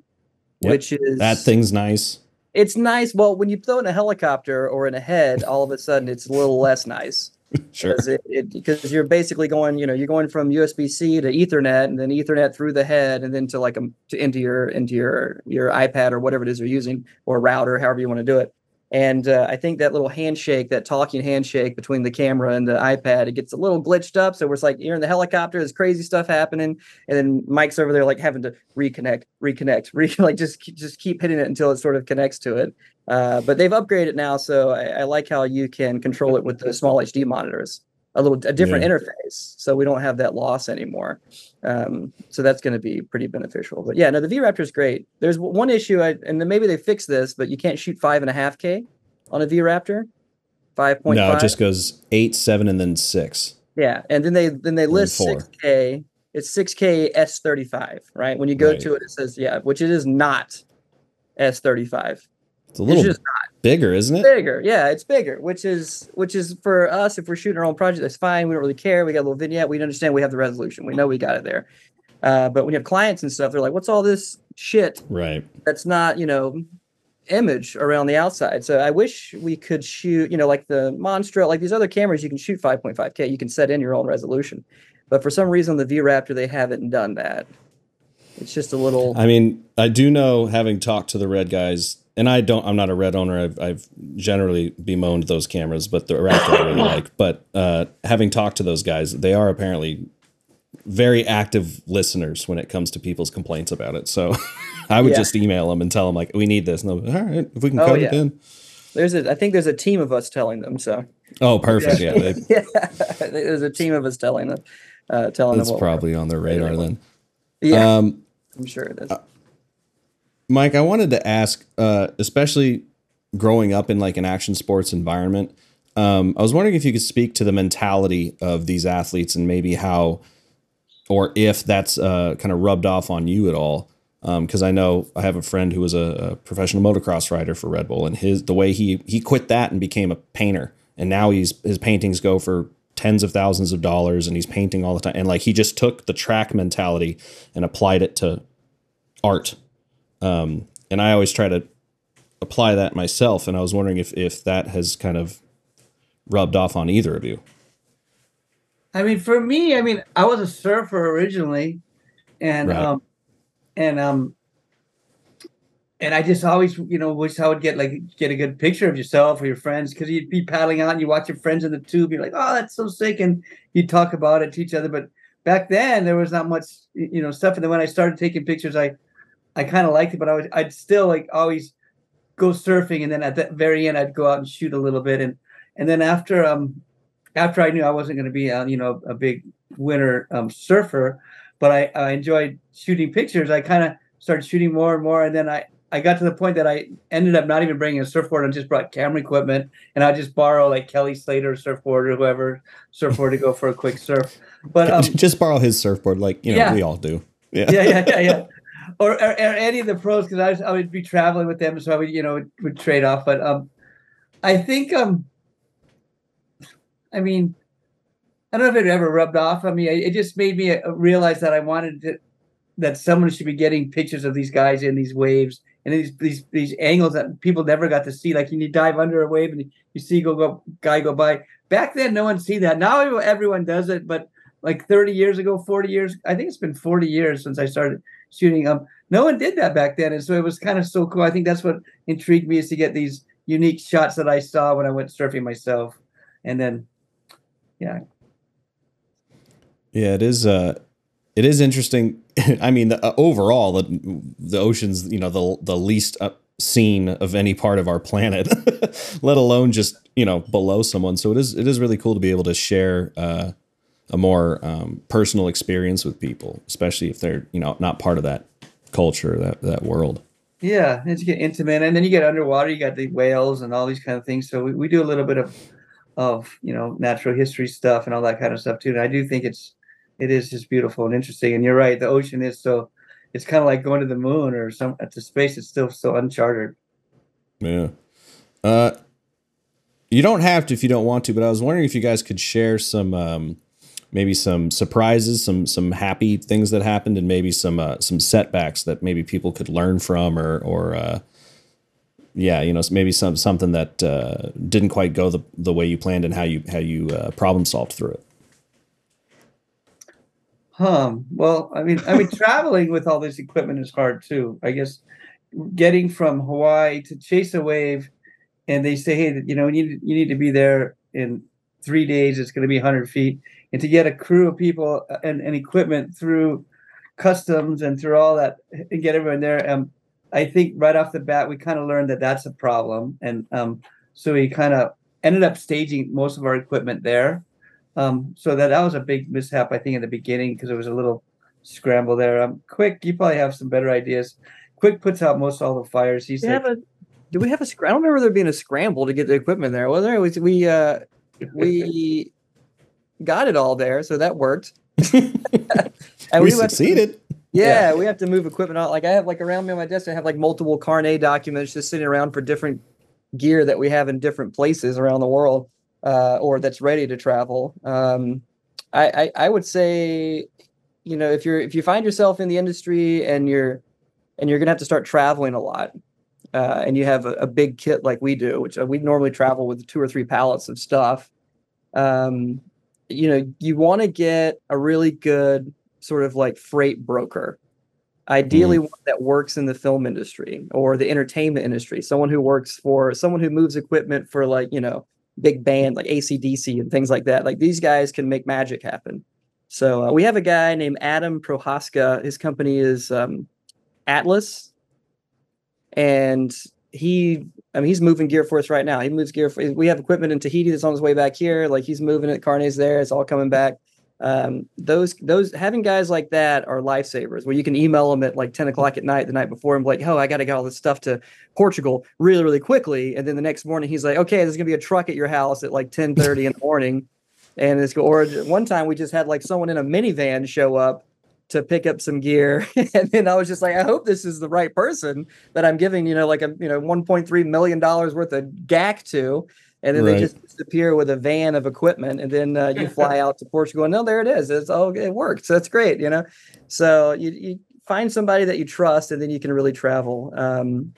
Yep, which is That thing's nice. It's nice. Well, when you throw in a helicopter or in a head, all of a sudden it's a little less nice Sure. because it, it because you're basically going, you know, you're going from USB C to Ethernet, and then Ethernet through the head, and then to like a, to into your into your your iPad or whatever it is you're using or router, however you want to do it. And uh, I think that little handshake, that talking handshake between the camera and the iPad, it gets a little glitched up. So it's like you're in the helicopter, there's crazy stuff happening, and then Mike's over there like having to reconnect, reconnect, re- like just just keep hitting it until it sort of connects to it. Uh, but they've upgraded now, so I, I like how you can control it with the SmallHD monitors, a little a different Yeah. interface, so we don't have that loss anymore. Um, so that's going to be pretty beneficial. But yeah, no, the V Raptor is great. There's one issue, I, and then maybe they fix this, but you can't shoot five and a half K on a V Raptor. Five point No, it just goes eight, seven, and then six. Yeah, and then they then they list four. six K. It's six K S thirty five, right? When you go Right. to it, it says yeah, which it is not S thirty five. It's a little It's just bigger, isn't it? bigger. Yeah, it's bigger, which is which is for us if we're shooting our own project, that's fine. We don't really care. We got a little vignette. We understand we have the resolution. We know we got it there. Uh, but when you have clients and stuff, they're like, "What's all this shit Right. that's not you know image around the outside?" So I wish we could shoot, you know, like the Monstro, like these other cameras, you can shoot 5.5K. You can set in your own resolution. But for some reason, the V Raptor they haven't done that. It's just a little. I mean, I do know, having talked to the red guys, and I don't. I'm not a red owner. I've, I've generally bemoaned those cameras, but the Raptor I really like. But uh, having talked to those guys, they are apparently very active listeners when it comes to people's complaints about it. So I would Yeah. just email them and tell them like, we need this. And they'll be, all right, if we can Oh, code yeah. it in. There's a. I think there's a team of us telling them. So. Oh, perfect. Yeah, they, yeah, there's a team of us telling them, uh, telling that's them. what- probably on their radar then. Yeah, Um, I'm sure it is. Mike, I wanted to ask, uh, especially growing up in like an action sports environment, um, I was wondering if you could speak to the mentality of these athletes and maybe how, or if that's uh, kind of rubbed off on you at all. Because I know I have a friend who was a, a professional motocross rider for Red Bull, and his the way he he quit that and became a painter, and now he's his paintings go for tens of thousands of dollars, and he's painting all the time, and like he just took the track mentality and applied it to art um, and I always try to apply that myself. And I was wondering if if that has kind of rubbed off on either of you. I mean, for me, I mean, I was a surfer originally, and Right. um, and um, and I just always, you know, wish I would get like get a good picture of yourself or your friends because you'd be paddling out and you watch your friends in the tube. You're like, oh, that's so sick, and you'd talk about it to each other. But back then, there was not much, you know, stuff. And then when I started taking pictures, I, I kind of liked it, but I was, I'd still like always go surfing, and then at the very end, I'd go out and shoot a little bit, and and then after um after I knew I wasn't going to be, uh, you know, a big winter um, surfer, but I, I enjoyed shooting pictures. I kind of started shooting more and more, and then I I got to the point that I ended up not even bringing a surfboard. I just brought camera equipment, and I just borrow like Kelly Slater surfboard or whoever surfboard to go for a quick surf. But um, just borrow his surfboard, like you know Yeah. we all do. Yeah. yeah, yeah, yeah, yeah. Or, or, or any of the pros because I, I would be traveling with them, so I would you know would, would trade off. But um, I think um, I mean, I don't know if it ever rubbed off on me. It, it just made me uh, realize that I wanted to, that someone should be getting pictures of these guys in these waves and these these these angles that people never got to see. Like you dive under a wave and you see go go guy go by. Back then, no one see that. Now everyone does it, but like 30 years ago, 40 years, I think it's been 40 years since I started shooting. Um, no one did that back then, and so it was kind of so cool. I think that's what intrigued me is to get these unique shots that I saw when I went surfing myself, and then, yeah, Yeah, it is. Uh, it is interesting. I mean, the, uh, overall, the the ocean's you know the the least uh, seen of any part of our planet, let alone just you know below someone. So it is it is really cool to be able to share uh, a more um, personal experience with people, especially if they're you know not part of that culture that that world. yeah. And you get intimate, and then you get underwater. You got the whales and all these kind of things. So we, we do a little bit of of you know natural history stuff and all that kind of stuff too. And I do think it's it is just beautiful and interesting. And you're right, the ocean is so. It's kind of like going to the moon or some to space. It's still so uncharted. Yeah. Uh, you don't have to if you don't want to, but I was wondering if you guys could share some, um, maybe some surprises, some some happy things that happened, and maybe some uh, some setbacks that maybe people could learn from, or or uh, yeah, you know, maybe some something that uh, didn't quite go the the way you planned, and how you how you uh, problem solved through it. Um, well, I mean, I mean, traveling with all this equipment is hard too. I guess getting from Hawaii to chase a wave, and they say, hey, you know, you need you need to be there in three days. It's going to be 100 feet, and to get a crew of people and, and equipment through customs and through all that and get everyone there. Um, I think right off the bat we kind of learned that that's a problem, and um, so we kind of ended up staging most of our equipment there. Um, so that that was a big mishap, I think, in the beginning because it was a little scramble there. Um, Quick, you probably have some better ideas. Quick puts out most all the fires. He's Do we like, have a? Do we have a? I don't remember there being a scramble to get the equipment there. Was there? We we uh, we got it all there, so that worked. and we went- succeeded. Yeah, we have to move equipment out. Like I have like around me on my desk, I have like multiple Carnet documents just sitting around for different gear that we have in different places around the world, uh, or that's ready to travel. Um, I, I I would say, you know, if you're if you find yourself in the industry and you're and you're gonna have to start traveling a lot, uh, and you have a, a big kit like we do, which uh, we normally travel with two or three pallets of stuff. Um, you know, you want to get a really good sort of like freight broker. Ideally, one that works in the film industry or the entertainment industry, someone who works for someone who moves equipment for like, you know, big band like ACDC and things like that. Like these guys can make magic happen. So uh, we have a guy named Adam Prohaska. His company is um, Atlas, and he, I mean, he's moving gear for us right now. He moves gear. For, we have equipment in Tahiti that's on his way back here. Like he's moving it. Carnet's there. It's all coming back. Um, those those having guys like that are lifesavers. Where you can email them at like ten o'clock at night the night before and be like, "Oh, I got to get all this stuff to Portugal really really quickly," and then the next morning he's like, "Okay, there's gonna be a truck at your house at like ten thirty in the morning." And it's. Or one time we just had like someone in a minivan show up to pick up some gear, and then I was just like, I hope this is the right person that I'm giving, you know, like a you know 1.3 million dollars worth of GAC to, and then Right. they just disappear with a van of equipment, and then uh, you fly out to Portugal, and no, there it is. It's oh, it worked. So that's great, you know. So you you find somebody that you trust, and then you can really travel. Um,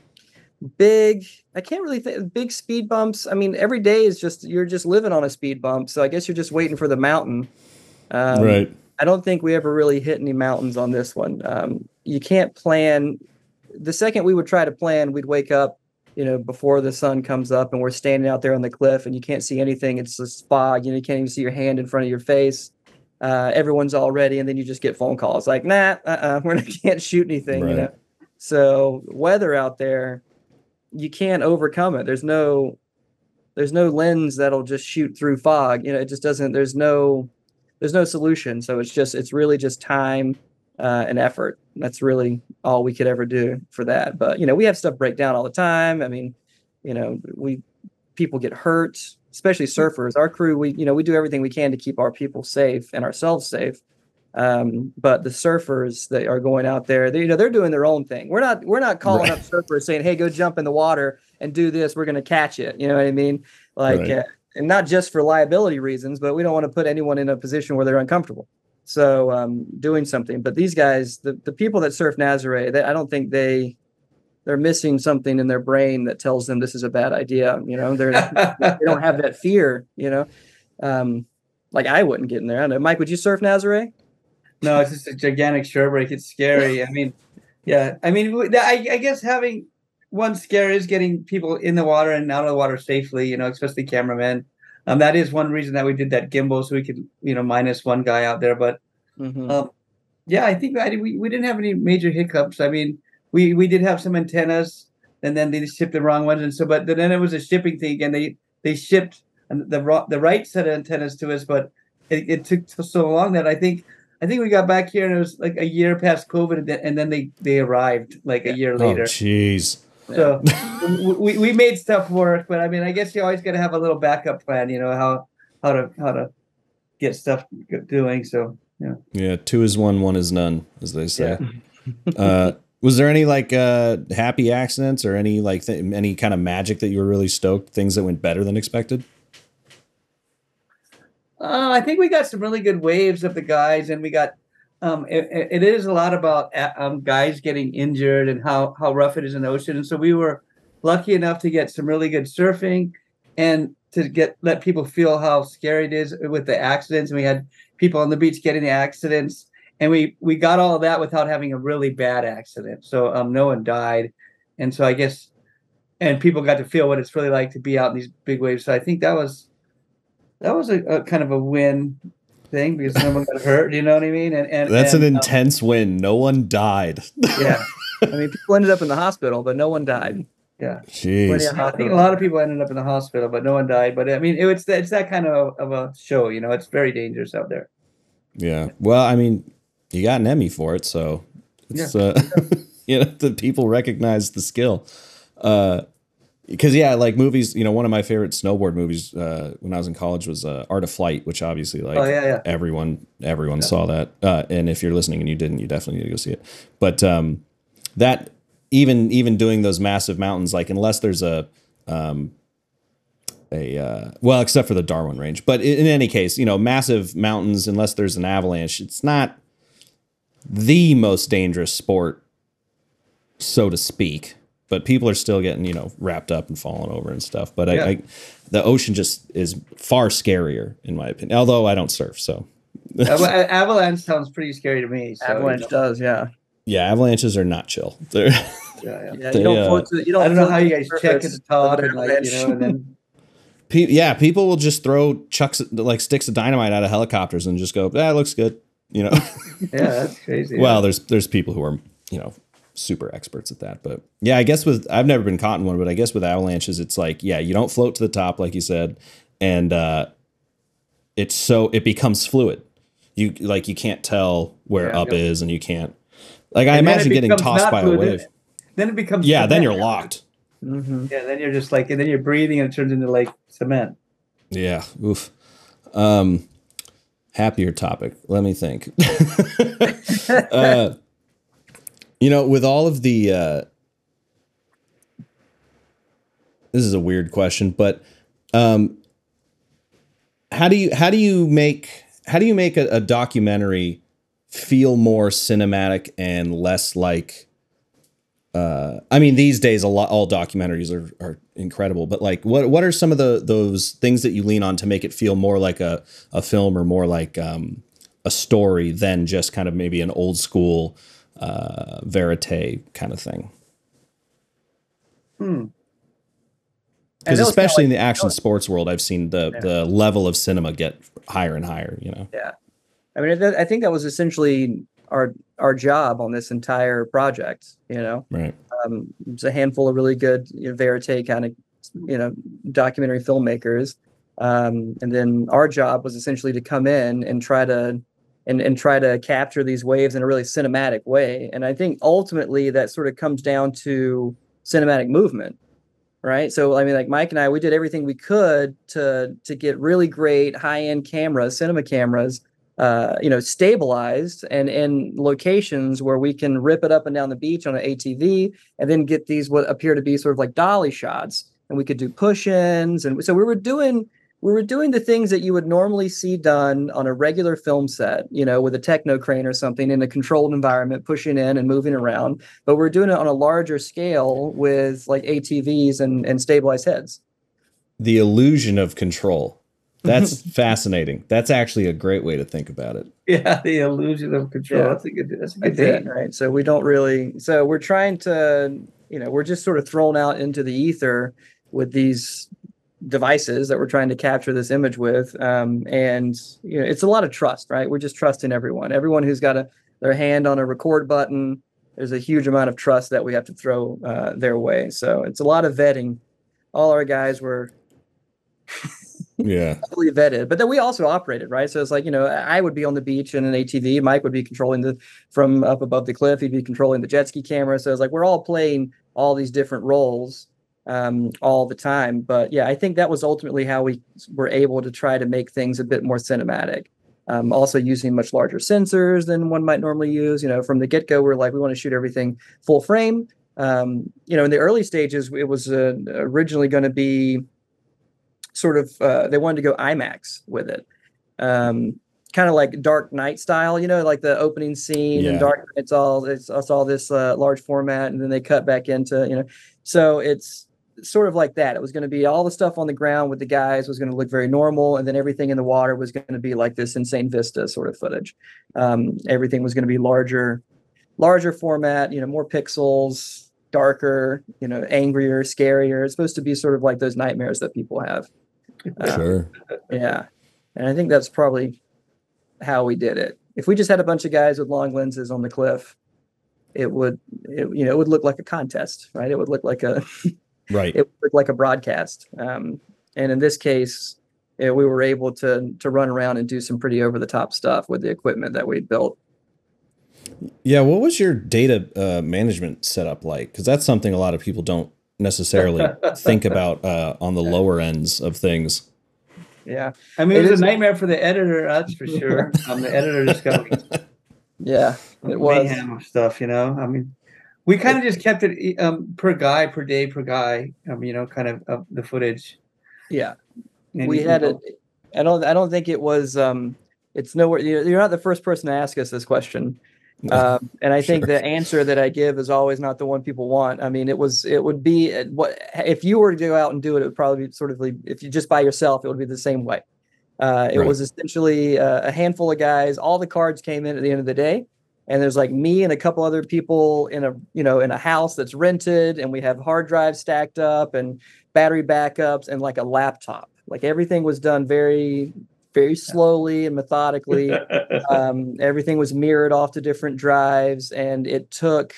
big i can't really think big speed bumps i mean every day is just you're just living on a speed bump so i guess you're just waiting for the mountain um, right. I don't think we ever really hit any mountains on this one. Um, you can't plan. The second we would try to plan, we'd wake up, you know, before the sun comes up, and we're standing out there on the cliff, and you can't see anything. It's just fog. You know, you can't even see your hand in front of your face. Uh, everyone's all ready, and then you just get phone calls like, "Nah, uh-uh, we're not can't shoot anything." You know. So weather out there, you can't overcome it. There's no, there's no lens that'll just shoot through fog. You know, it just doesn't. There's no there's no solution. So it's just it's really just time uh, and effort. That's really all we could ever do for that. But you know, we have stuff break down all the time. I mean, you know, we people get hurt, especially surfers. Our crew, we you know, we do everything we can to keep our people safe and ourselves safe. Um, but the surfers that are going out there, they, you know, they're doing their own thing. We're not we're not calling Right. up surfers saying, "Hey, go jump in the water and do this. We're going to catch it." You know what I mean? Like, Right. uh, and not just for liability reasons, but we don't want to put anyone in a position where they're uncomfortable. So, um, doing something. But these guys, the the people that surf Nazare, they, I don't think they they're missing something in their brain that tells them this is a bad idea. You know, they're they don't have that fear. You know, um, like I wouldn't get in there. I don't know. Mike, would you surf Nazare? No, it's just a gigantic shore break. It's scary. I mean, yeah. I mean, I, I guess having one scare is getting people in the water and out of the water safely. You know, especially cameramen. Um, that is one reason that we did that gimbal so we could, you know, minus one guy out there. But Mhm. um, yeah, I think I, we we didn't have any major hiccups. I mean, we we did have some antennas, and then they shipped the wrong ones, and so but then it was a shipping thing, and they they shipped the ro- the right set of antennas to us, but it, it took so long that I think I think we got back here and it was like a year past COVID, and then, they they arrived like a year later. Oh, later. jeez. So we, we made stuff work, but I mean, I guess you always got to have a little backup plan. You know how how to how to get stuff doing. So yeah. Yeah, two is one, one is none, as they say. uh, was there any like uh, happy accidents or any like th- any kind of magic that you were really stoked? Things that went better than expected? Uh, I think we got some really good waves of the guys, and we got. Um, it, it- is a lot about uh, um, guys getting injured and how how rough it is in the ocean, and so we were lucky enough to get some really good surfing, and to get let people feel how scary it is with the accidents. And we had people on the beach getting the accidents, and we we got all of that without having a really bad accident. So um, no one died, and so I guess, and people got to feel what it's really like to be out in these big waves. So I think that was that was a, a kind of a win thing because no one got hurt. You know what I mean? And, and That's and, an um, intense win. No one died. yeah, I mean, people ended up in the hospital, but no one died. yeah. Jeez. I think a lot of people ended up in the hospital, but no one died. But I mean, it, it's it's that kind of of a show. You know, it's very dangerous out there. Yeah. Well, I mean, you got an Emmy for it, so it's uh you know, the people recognize the skill. Uh because yeah, like movies, you know, one of my favorite snowboard movies uh when I was in college was uh Art of Flight, which obviously like oh yeah, yeah. everyone everyone saw that. Uh and if you're listening and you didn't, you definitely need to go see it. But um that even even doing those massive mountains like unless there's a um a uh, well, except for the Darwin Range. But in, in any case, you know, massive mountains, unless there's an avalanche, it's not the most dangerous sport, so to speak. But people are still getting, you know, wrapped up and falling over and stuff. But Yeah. I the ocean just is far scarier, in my opinion. Although I don't surf, so Avalanche sounds pretty scary to me. So, Avalanche does, yeah. yeah, avalanches are not chill. They're yeah, yeah. Yeah, They, you don't uh, float to the, you don't I don't know how you guys check at surface the top and like you know, and then Pe- yeah, people will just throw chucks like sticks of dynamite out of helicopters and just go, "That looks good," you know. yeah, that's crazy. well, there's there's people who are you know super experts at that, but yeah, I guess with I've never been caught in one, but I guess with avalanches, it's like yeah, you don't float to the top like you said, and uh, it's so it becomes fluid. You like you can't tell where Yeah. up is, and you can't like I And it imagine getting tossed by a wave. then it becomes Yeah, then you're locked. Mhm. Yeah, then you're just like, and then you're breathing and it turns into like cement. Yeah. Oof. Um, happier topic. Let me think. uh, you know, with all of the, uh, this is a weird question, but um, how do you how do you make how do you make a, a documentary feel more cinematic and less like uh, I mean, these days, a lot all documentaries are, are incredible. But like, what what are some of the those things that you lean on to make it feel more like a, a film or more like um, a story than just kind of maybe an old school uh, verite kind of thing? Hmm. Because know it's kinda especially in the action sports world, I've seen the Yeah. the level of cinema get higher and higher. You know, Yeah, I mean, I think that was essentially our our job on this entire project. You know, right? um, it's a handful of really good you know, verite kind of you know documentary filmmakers, um, and then our job was essentially to come in and try to and and try to capture these waves in a really cinematic way. And I think ultimately that sort of comes down to cinematic movement, right? So I mean, like Mike and I, we did everything we could to to get really great high end cameras, cinema cameras, uh, you know, stabilized and in locations where we can rip it up and down the beach on an ATV, and then get these what appear to be sort of like dolly shots, and we could do push ins, and so we were doing we were doing the things that you would normally see done on a regular film set, you know, with a techno crane or something in a controlled environment, pushing in and moving around. But we're doing it on a larger scale with like ATVs and, and stabilized heads. The illusion of control. That's fascinating. That's actually a great way to think about it. Yeah, the illusion of control. Yeah. That's a good. That's a I good did, thing. right? So we don't really. So we're trying to, you know, we're just sort of thrown out into the ether with these devices that we're trying to capture this image with, um, and you know, it's a lot of trust, right? We're just trusting everyone. Everyone who's got a their hand on a record button. There's a huge amount of trust that we have to throw uh, their way. So it's a lot of vetting. All our guys were Yeah. heavily vetted, but then we also operated, right? So it's like, you know, I would be on the beach in an ATV. Mike would be controlling the from up above the cliff. He'd be controlling the jet ski camera. So it's like we're all playing all these different roles um, all the time. But yeah, I think that was ultimately how we were able to try to make things a bit more cinematic. Um, also using much larger sensors than one might normally use. You know, from the get go, we're like we want to shoot everything full frame. Um, you know, in the early stages, it was uh, originally going to be sort of uh, they wanted to go IMAX with it. Um, kind of like Dark Knight style, you know, like the opening scene Yeah. and Dark Knight's all it's, it's all this uh, large format, and then they cut back into you know, so it's sort of like that. It was going to be all the stuff on the ground with the guys was going to look very normal, and then everything in the water was going to be like this insane vista sort of footage. Um, everything was going to be larger, larger format, you know, more pixels, darker, you know, angrier, scarier. It's supposed to be sort of like those nightmares that people have. Uh, Sure. yeah. And I think that's probably how we did it. If we just had a bunch of guys with long lenses on the cliff, it would, it, you know, it would look like a contest, right? It would look like a, Right. it looked like a broadcast. Um, and in this case, we were able to to run around and do some pretty over the top stuff with the equipment that we built. Yeah, what was your data uh, management setup like? Because that's something a lot of people don't necessarily think about uh, on the lower ends of things. Yeah, I mean, It it, was a nightmare for the editor. That's for sure. um, the editor just got yeah, it was. mayhem of stuff. You know, I mean, we kind of just kept it um, per guy, per day, per guy. Um, you know, kind of of the footage. Yeah, And, we had know, it. I don't. I don't think it was. Um, it's nowhere. You're not the first person to ask us this question. Um, and I think Sure. the answer that I give is always not the one people want. I mean, it was. It would be uh, what if you were to go out and do it. It would probably be sort of like if you just by yourself, it would be the same way. Uh, it Right. was essentially uh, a handful of guys. All the cards came in at the end of the day, and there's like me and a couple other people in a you know in a house that's rented, and we have hard drives stacked up and battery backups and like a laptop. Like everything was done very very slowly and methodically. Um, everything was mirrored off to different drives and it took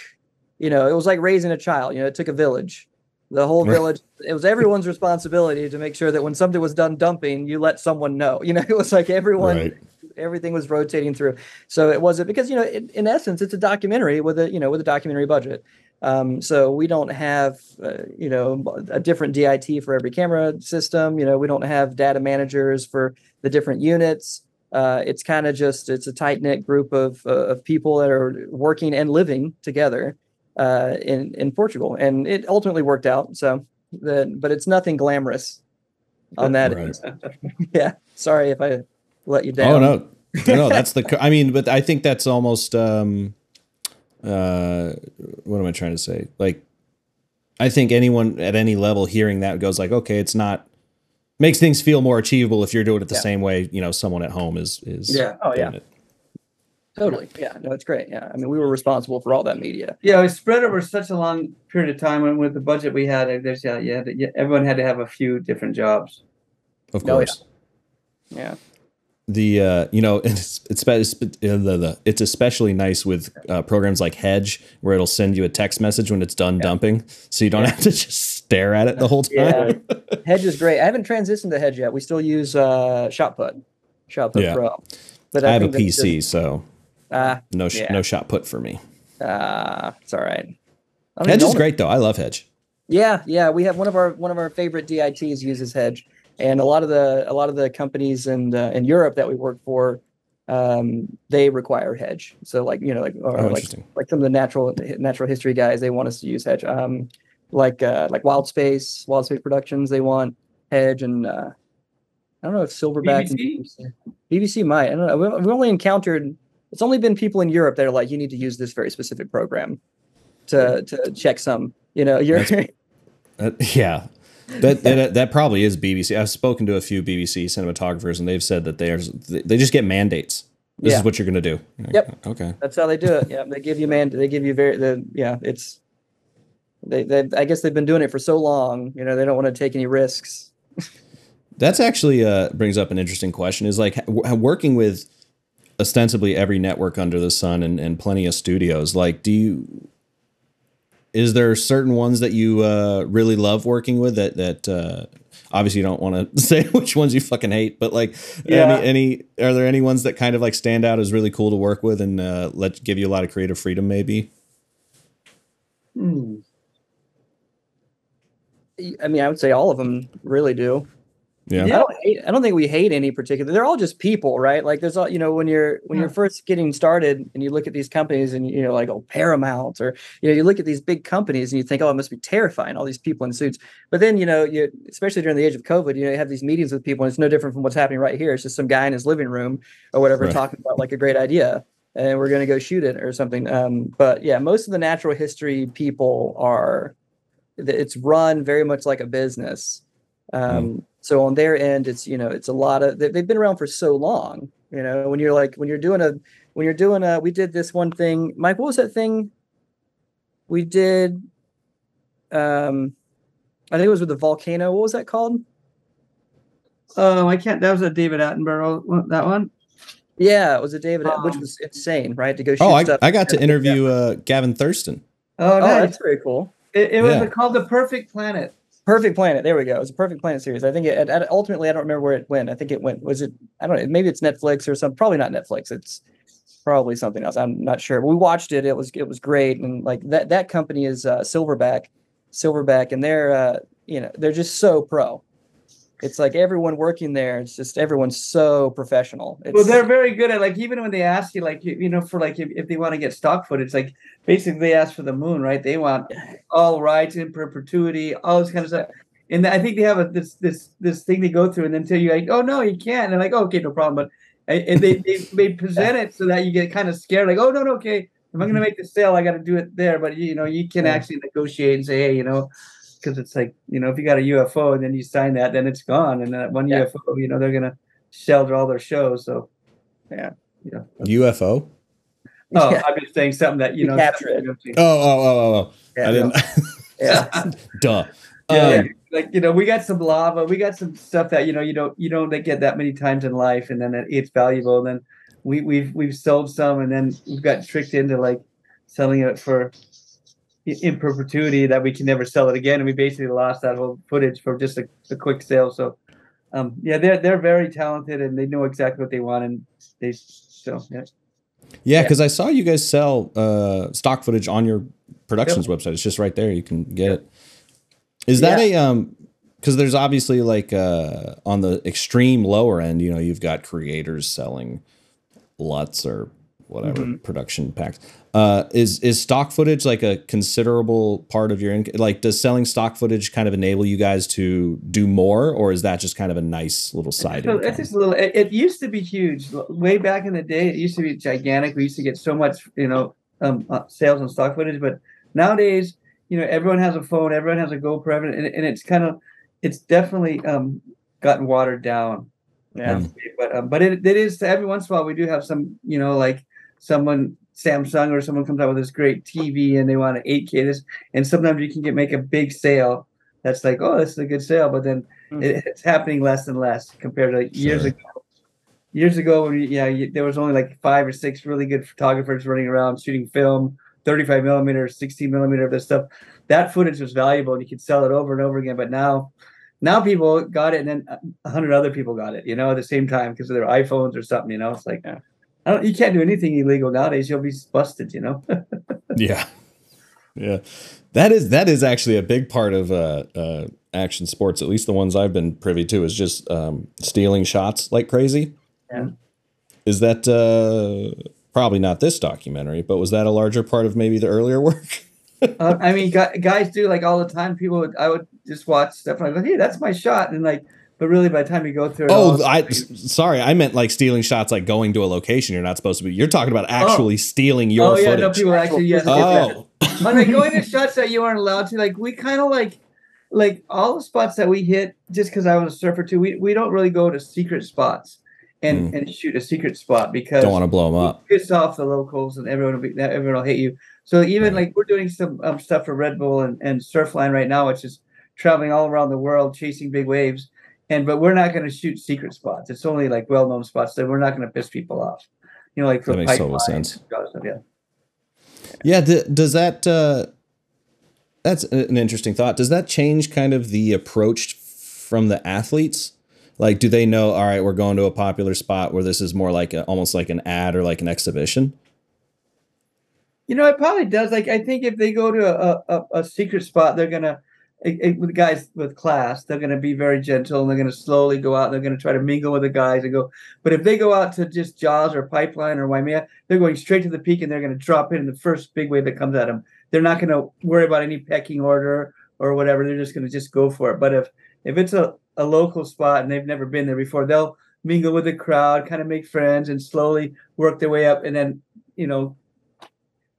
you know it was like raising a child you know it took a village. The whole village it was everyone's responsibility to make sure that when something was done dumping you let someone know. You know it was like everyone Right. Everything was rotating through so it wasn't because you know in, in essence it's a documentary with a you know with a documentary budget um, so we don't have uh, you know a different dit for every camera system you know we don't have data managers for the different units uh, it's kind of just it's a tight knit group of uh, of people that are working and living together uh, in in Portugal, and it ultimately worked out. So, the, but it's nothing glamorous on that. Right. end. yeah, sorry if I let you down. Oh no, no, no, that's the. I mean, but I think that's almost. um uh What am I trying to say? Like, I think anyone at any level hearing that goes like, okay, it's not makes things feel more achievable if you're doing it the Yeah. same way. You know, someone at home is is. Yeah. Oh, yeah. it. Totally. Yeah. No, it's great. Yeah. I mean, we were responsible for all that media. Yeah, it was spread over such a long period of time, and with the budget we had, there's yeah, yeah, yeah everyone had to have a few different jobs. Of Oh, yeah. course. Yeah. The uh you know it's it's uh, the, the it's especially nice with uh, programs like hedge where it'll send you a text message when it's done dumping so you don't Yeah. have to just stare at it the whole time Yeah. Hedge is great. I haven't transitioned to Hedge yet. We still use uh, Shot Put. Shot Put Yeah. Pro. But I, have a PC, just- so Ah, no sh- Yeah. no shot put for me. ah, it's all right. I Hedge is great though. I love Hedge. Yeah, yeah, we have one of our one of our favorite DITs uses Hedge, and a lot of the a lot of the companies in uh, in Europe that we work for, um, they require Hedge. So like you know like or Oh, like like some of the natural natural history guys, they want us to use Hedge. Um, like uh, like Wild Space, Wild Space Productions, they want Hedge, and uh, I don't know if Silverback and BBC, BBC might. I don't know. We've, we've only encountered. It's only been people in Europe that are like, you need to use this very specific program to to checksum. You know, you're. Uh, yeah. That, that that probably is BBC. I've spoken to a few BBC cinematographers, and they've said that there's they just get mandates. This Yeah. is what you're going to do. Yep. Okay. That's how they do it. Yeah, they give you man. They give you very. The yeah, it's. They, they I guess they've been doing it for so long. You know, they don't want to take any risks. That's actually uh, brings up an interesting question. Is like w- working with ostensibly every network under the sun and, and plenty of studios. Like, do you? Is there certain ones that you uh, really love working with that that uh, obviously you don't want to say which ones you fucking hate, but like Yeah. any any are there any ones that kind of like stand out as really cool to work with and uh, let give you a lot of creative freedom maybe? Hmm. I mean, I would say all of them really do. Yeah. I don't hate. I don't think we hate any particular. They're all just people, right? Like there's all you know when you're when you're first getting started and you look at these companies and you know like oh Paramount or you know you look at these big companies and you think oh it must be terrifying all these people in suits. But then you know you especially during the age of COVID you know you have these meetings with people and it's no different from what's happening right here. It's just some guy in his living room or whatever Right. talking about like a great idea and we're going to go shoot it or something. Um, but yeah, most of the natural history people are it's run very much like a business. Um, So on their end, it's you know it's a lot of they, they've been around for so long. You know when you're like when you're doing a when you're doing a we did this one thing. Mike, what was that thing? We did. Um, I think it was with the volcano. What was that called? oh I can't. That was a David Attenborough. That one. Yeah, it was a David, which Um, was insane, right? To go shoot Oh, I, stuff. I got to interview uh, Gavin Thurston. Oh, Oh, that's very cool. It, it was Yeah. called the Perfect Planet. Perfect Planet. There we go. It was a Perfect Planet series. I think it, it- ultimately I don't remember where it went. I think it went. Was it? I don't know. Maybe it's Netflix or something. Probably not Netflix. It's probably something else. I'm not sure. We watched it. It was it was great. And like that that company is uh, Silverback, Silverback, and they're uh, you know they're just so pro. It's like everyone working there. It's just everyone's so professional. It's, Well, they're very good at like even when they ask you like you, you know for like if, if they want to get stock footage, it's like basically they ask for the moon, right? They want all rights in perpetuity, all this kind of stuff. And I think they have a this this this thing they go through, and then tell you like, oh no, you can't. And they're like, oh, okay, no problem. But and they they, they present it so that you get kind of scared, like, oh no, no, okay, if I'm gonna mm-hmm. make the sale, I got to do it there. But you know, you can actually negotiate and say, hey, you know, because it's like you know, if you got a UFO and then you sign that, then it's gone, and that one Yeah. UFO, you know, they're gonna shelter all their shows. So yeah, yeah. UFO. Oh, Yeah. I'm just saying something that you You know. capture something it. Oh, oh, oh, oh, oh. yeah, I didn't. yeah. Duh. Yeah, Um, like you know, we got some lava, we got some stuff that you know you don't you don't get that many times in life, and then it, it's valuable. And then we we've we've sold some, and then we've got tricked into like selling it for i- in perpetuity that we can never sell it again, and we basically lost that whole footage for just a, a quick sale. So, um, yeah, they're they're very talented, and they know exactly what they want, and they so yeah. Yeah, Yeah. because I saw you guys sell uh, stock footage on your productions website. It's just right there. You can get it. Is that a um? Because there's obviously like uh on the extreme lower end, you know, you've got creators selling LUTs or whatever Mhm. production packs. Uh, is is stock footage like a considerable part of your income? Like, does selling stock footage kind of enable you guys to do more, or is that just kind of a nice little side? So it's just a little. It, it used to be huge. Way back in the day, it used to be gigantic. We used to get so much, you know, um, uh, sales on stock footage. But nowadays, you know, everyone has a phone, everyone has a GoPro, and, and it's kind of, it's definitely um, gotten watered down. yeah. Mm. But um, but it, it is every once in a while we do have some, you know, like someone Samsung or someone comes out with this great TV and they want an 8K this, and sometimes you can get make a big sale. That's like, oh, this is a good sale, but then hmm. it, it's happening less and less compared to like years Sure. ago. Years ago, when you, yeah, you, there was only like five or six really good photographers running around shooting film, 35 millimeter, 16 millimeter of this stuff. That footage was valuable, and you could sell it over and over again. But now, now people got it, and then a hundred other people got it, you know, at the same time because of their iPhones or something. You know, it's like Yeah. I don't, you can't do anything illegal nowadays. You'll be busted. You know. Yeah. Yeah. That is that is actually a big part of uh, uh, action sports, at least the ones I've been privy to, is just um, stealing shots like crazy. Yeah. Is that uh, probably not this documentary, but was that a larger part of maybe the earlier work? uh, I mean, guys do like all the time. People, would, I would just watch stuff and I go, "Hey, that's my shot," and like, but really, by the time you go through it, Oh, all, I sorry, I meant like stealing shots, like going to a location you're not supposed to be. You're talking about actually stealing your footage. oh yeah, footage. no, people actually yes. oh, but like going to shots that you aren't allowed to, like we kind of like, like all the spots that we hit, just because I was a surfer too. We we don't really go to secret spots and and shoot a secret spot because don't want to blow them up. piss off the locals and everyone will be everyone will hate you. So even Right. like we're doing some um, stuff for Red Bull and, and Surfline right now, which is traveling all around the world chasing big waves. And but we're not going to shoot secret spots. It's only like well known spots that we're not going to piss people off. You know, like for That makes total sense. stuff, Yeah. Yeah, d- does that uh that's an interesting thought. Does that change kind of the approach from the athletes? Like do they know all right, we're going to a popular spot where this is more like a, almost like an ad or like an exhibition? You know, it probably does. Like, I think if they go to a, a, a secret spot, they're gonna it, it- with guys with class, they're gonna be very gentle and they're gonna slowly go out. And they're gonna try to mingle with the guys and go. But if they go out to just Jaws or Pipeline or Waimea, they're going straight to the peak and they're gonna drop in the first big wave that comes at them. They're not gonna worry about any pecking order or whatever. They're just gonna just go for it. But if if it's a, a local spot and they've never been there before, they'll mingle with the crowd, kind of make friends, and slowly work their way up, and then you know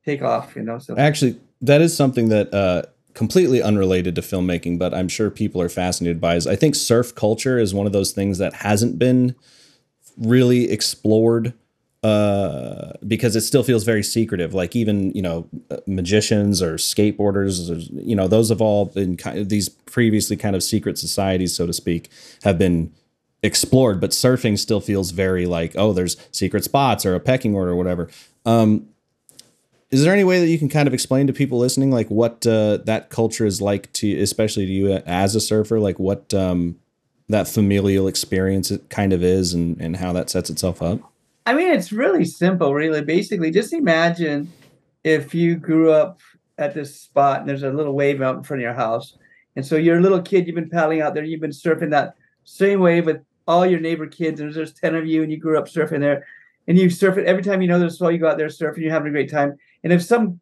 take off. You know, so. Actually, that is something that uh completely unrelated to filmmaking, but I'm sure people are fascinated by is I think surf culture is one of those things that hasn't been really explored uh, because it still feels very secretive. Like even you know magicians or skateboarders, or, you know those have all been kind of these previously kind of secret societies, so to speak, have been explored. But surfing still feels very like oh, there's secret spots or a pecking order or whatever. Um, is there any way that you can kind of explain to people listening like what uh, that culture is like to especially to you as a surfer like what um, that familial experience it kind of is and, and how that sets itself up I mean, it's really simple, really. Basically, just imagine if you grew up at this spot and there's a little wave out in front of your house. And so you're a little kid, you've been paddling out there, you've been surfing that same wave with all your neighbor kids, and there's 10 of you, and you grew up surfing there. And you surf it every time you know there's swell, you go out there surfing, you're having a great time. And if some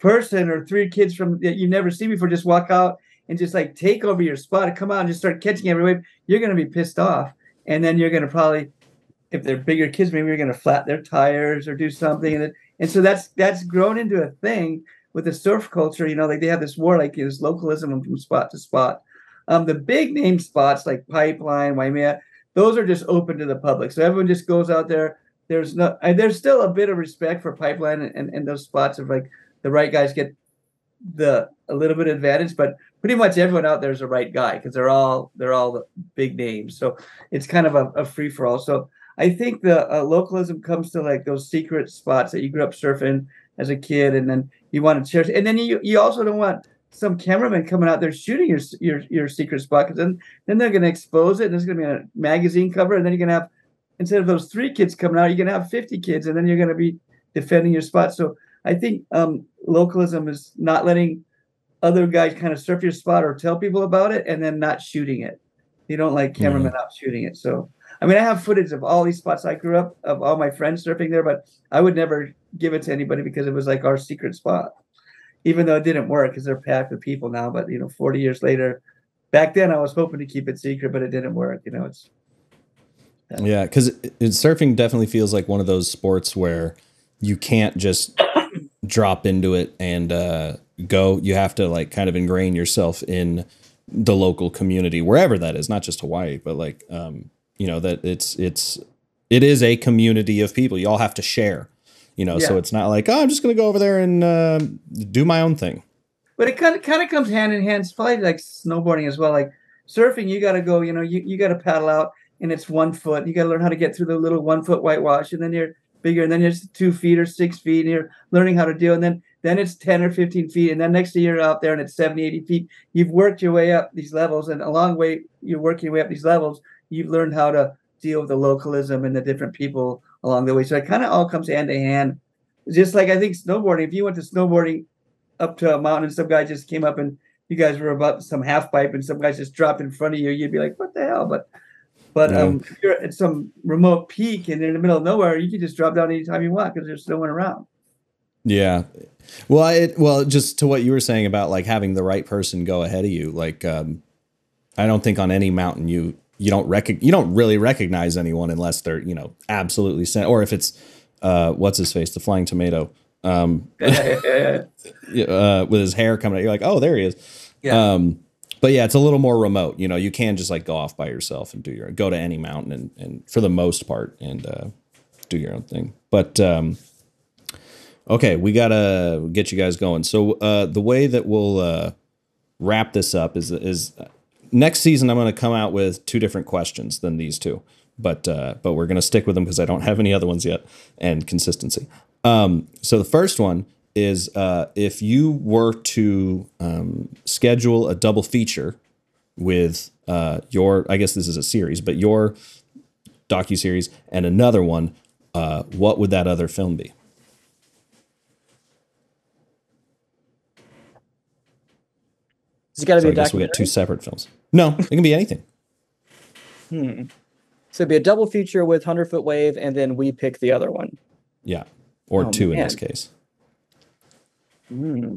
person or three kids from that you've never seen before just walk out and just like take over your spot and come out and just start catching every wave, you're going to be pissed off. And then you're going to probably if they're bigger kids, maybe you're going to flat their tires or do something, and it, and so that's that's grown into a thing with the surf culture. You know, like they have this war, like this localism from spot to spot. Um, the big name spots like Pipeline, Waimea, those are just open to the public, so everyone just goes out there. There's no, there's still a bit of respect for Pipeline and, and, those spots of like the right guys get the a little bit advantage, but pretty much everyone out there is a right guy because they're all they're all the big names. So it's kind of a, a free for all. So I think the uh, localism comes to like those secret spots that you grew up surfing as a kid, and then you want to cherish. And then you you also don't want some cameraman coming out there shooting your your your secret spot because then then they're going to expose it. And there's going to be a magazine cover, and then you're going to have instead of those three kids coming out, you're going to have 50 kids, and then you're going to be defending your spot. So I think um, localism is not letting other guys kind of surf your spot or tell people about it, and then not shooting it. You don't like cameramen out shooting it, so. I mean, I have footage of all these spots I grew up of all my friends surfing there, but I would never give it to anybody because it was like our secret spot. Even though it didn't work because they're packed with people now. But you know, 40 years later, back then I was hoping to keep it secret, but it didn't work. You know, it's yeah because surfing definitely feels like one of those sports where you can't just drop into it and uh, go you have to like kind of ingrain yourself in the local community wherever that is not just hawaii but like um, you know that it's it's it is a community of people you all have to share you know so it's not like oh i'm just gonna go over there and uh, do my own thing but it kind of kind of comes hand in hand. It's probably like snowboarding as well. Like surfing, you got to go. You know, you, you got to paddle out, and it's one foot. You got to learn how to get through the little one foot whitewash, and then you're bigger, and then you're two feet or six feet, and you're learning how to deal. And then then it's 10 or 15 feet, and then next year you're out there and it's 70, 80 feet. You've worked your way up these levels, and along the way you're working your way up these levels, you've learned how to deal with the localism and the different people along the way. So it kind of all comes hand to hand. Just like I think snowboarding, if you went to snowboarding up to a mountain and some guy just came up and you guys were about some half pipe and some guys just dropped in front of you, you'd be like, what the hell? But but Yeah. um, if you're at some remote peak and in the middle of nowhere, you can just drop down anytime you want because there's no one around. Yeah. Well, it well just to what you were saying about like having the right person go ahead of you. Like, um, I don't think on any mountain you you don't rec- you don't really recognize anyone unless they're you know absolutely sent or if it's uh what's his face the flying tomato um yeah, uh with his hair coming out you're like oh there he is Yeah. um but yeah it's a little more remote you know you can just like go off by yourself and do your go to any mountain and and for the most part and uh do your own thing. But um okay we gotta get you guys going. So uh the way that we'll uh wrap this up is is uh, next season i'm going to come out with two different questions than these two but uh but we're going to stick with them because i don't have any other ones yet and consistency. Um so the first one is uh if you were to um schedule a double feature with uh your i guess this is a series but your docu-series and another one uh what would that other film be? It's got to so be i a guess we got two separate films. No it can be anything. Hmm. So it'd be a double feature with Hundred Foot Wave, and then we pick the other one. yeah or Oh, two in this case Hmm.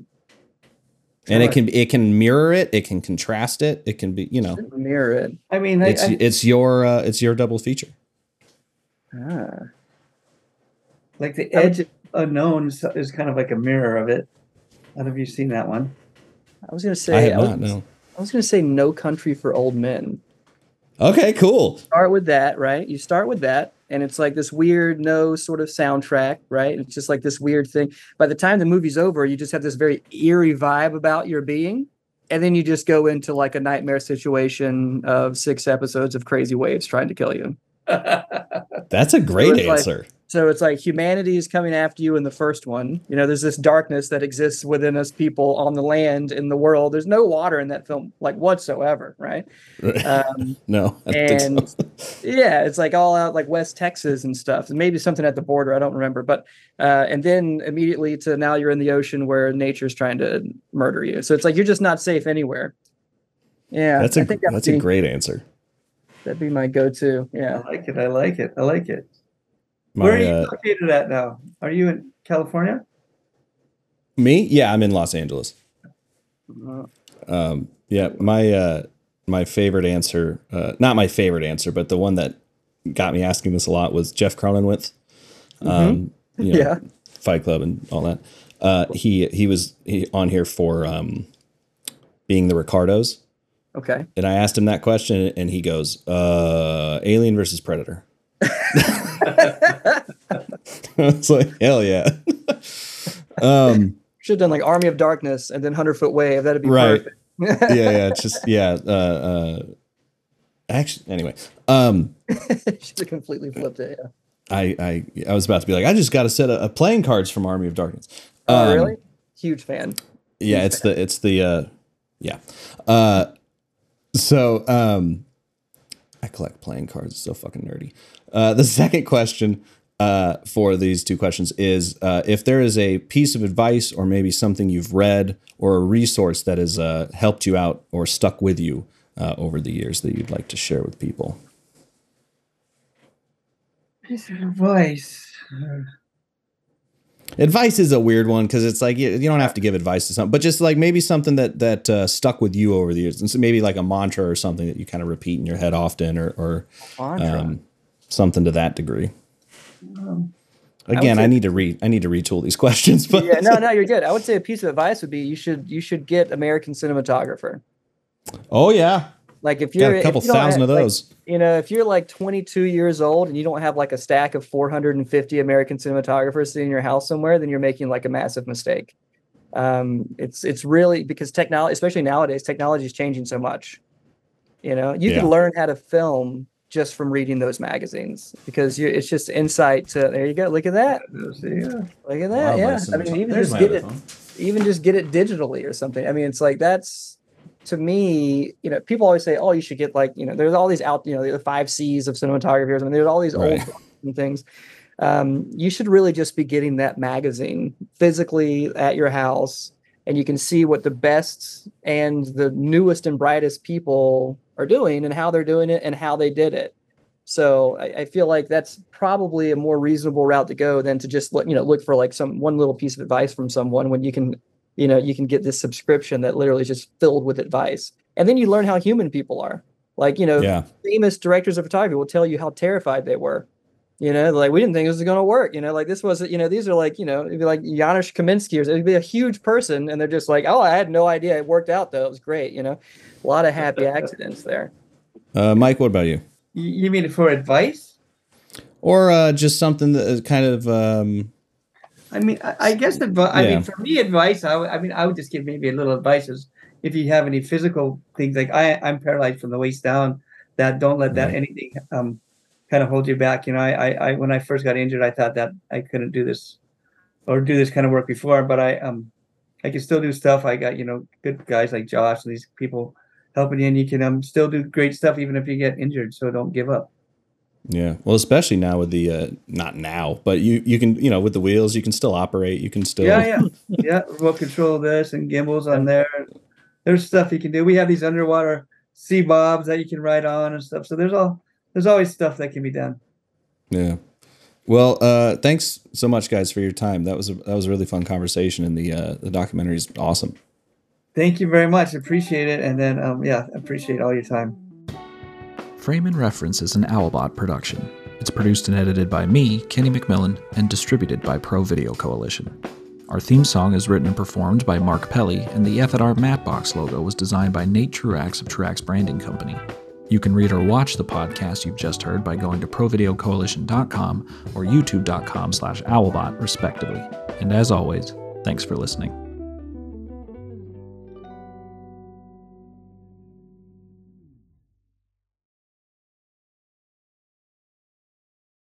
and it can it can mirror it it can contrast it it can be you know Mirror it. I mean, I, it's I, it's your uh, it's your double feature Ah. like the edge of unknown is, is kind of like a mirror of it. I don't know if you've seen that one. I was gonna say. i have was, not no I was gonna say No Country for Old Men. okay cool Start with that, right? You start with that, and it's like this weird no sort of soundtrack, right? It's just like this weird thing. By the time the movie's over, you just have this very eerie vibe about your being. And then you just go into like a nightmare situation of six episodes of crazy waves trying to kill you. that's a great like- answer So it's like humanity is coming after you in the first one. You know, there's this darkness that exists within us people on the land in the world. There's no water in that film, like whatsoever, right? Um, no I don't think so. and yeah, it's like all out like West Texas and stuff, and maybe something at the border. I don't remember, but uh, and then immediately to now you're in the ocean where nature's trying to murder you. So it's like you're just not safe anywhere. Yeah, that's a I think that's be, a great answer that'd be my go-to. Yeah, I like it. I like it. I like it. My, Where are you uh, located at now? Are you in California? me yeah i'm in los angeles Um, yeah, my uh, my favorite answer, uh, not my favorite answer, but the one that got me asking this a lot was Jeff Cronenweth. Um, you know, Yeah. Fight Club and all that. Uh, he he was he, on here for um, being the Ricardos, Okay. and I asked him that question, and he goes, uh, "Alien versus Predator." it's like hell yeah. um, Should have done like Army of Darkness and then Hundred Foot Wave. That'd be Right. perfect. yeah, yeah, it's just yeah. Uh, uh, actually, anyway, um, Should have completely flipped it. Yeah. I, I I was about to be like, I just got a set of playing cards from Army of Darkness. Oh, Um, really? Huge fan. Yeah, it's the it's the uh, yeah. Uh, so um, I collect playing cards. It's so fucking nerdy. Uh, the second question uh, for these two questions is uh, if there is a piece of advice or maybe something you've read or a resource that has uh, helped you out or stuck with you uh, over the years that you'd like to share with people. Piece of advice. Advice is a weird one because it's like you, you don't have to give advice to something, but just like maybe something that that uh, stuck with you over the years, and so maybe like a mantra or something that you kind of repeat in your head often, or or um, something to that degree. Um, Again, I, say- need to re I need to retool these questions, but yeah, no, no, you're good. I would say a piece of advice would be you should you should get American cinematographer. oh yeah, Like if you're a couple if you thousand have- of like, those. you know, if you're like 22 years old and you don't have like a stack of 450 American cinematographers sitting in your house somewhere, then you're making like a massive mistake. Um, it's it's really because technology, especially nowadays, technology is changing so much. You know, you Yeah. can learn how to film just from reading those magazines because you, it's just insight to there you go look at that Yeah. look at that yeah i mean even just get it phone. even just get it digitally or something i mean it's like that's to me you know people always say oh you should get like you know there's all these out you know the five c's of cinematography or something. There's all these Right. old and things. Um, you should really just be getting that magazine physically at your house and you can see what the best and the newest and brightest people are doing and how they're doing it and how they did it. So I, I feel like that's probably a more reasonable route to go than to just look, you know, look for like some one little piece of advice from someone when you can, you know, you can get this subscription that literally is just filled with advice. And then you learn how human people are. Like, you know, Yeah. famous directors of photography will tell you how terrified they were. You know, like we didn't think this was going to work. You know, like this was, you know, these are like, you know, it'd be like Janusz Kaminski or it'd be a huge person, and they're just like, oh, I had no idea it worked out though. It was great. You know, a lot of happy accidents there. Uh, Mike, what about you? You, you mean for advice? Or uh, just something that is kind of um, I mean, I, I guess advice. I Yeah. mean, for me, advice. I, I mean, I would just give maybe a little advice is if you have any physical things like I, I'm paralyzed from the waist down. That don't let that Right. anything um kind of hold you back. You know, I, I, I when I first got injured, I thought that I couldn't do this or do this kind of work before, but I um I can still do stuff. I got you know good guys like Josh and these people helping you, and you can um still do great stuff even if you get injured. So don't give up. Yeah. Well, especially now with the uh, not now, but you you can you know with the wheels you can still operate. You can still Yeah, yeah, yeah. Remote control this and gimbals on there. There's stuff you can do. We have these underwater Seabobs that you can ride on and stuff. So there's all there's always stuff that can be done. Yeah. Well, uh, thanks so much, guys, for your time. That was a, that was a really fun conversation, and the uh, the documentary is awesome. Thank you very much. Appreciate it. And then um yeah, appreciate all your time. Frame and Reference is an Owlbot production. It's produced and edited by me, Kenny McMillan, and distributed by Pro Video Coalition. Our theme song is written and performed by Mark Pelly, and the F&R Mattbox logo was designed by Nate Truax of Truax Branding Company. You can read or watch the podcast you've just heard by going to provideocoalition.com or youtube.com slash owlbot, respectively. And as always, thanks for listening.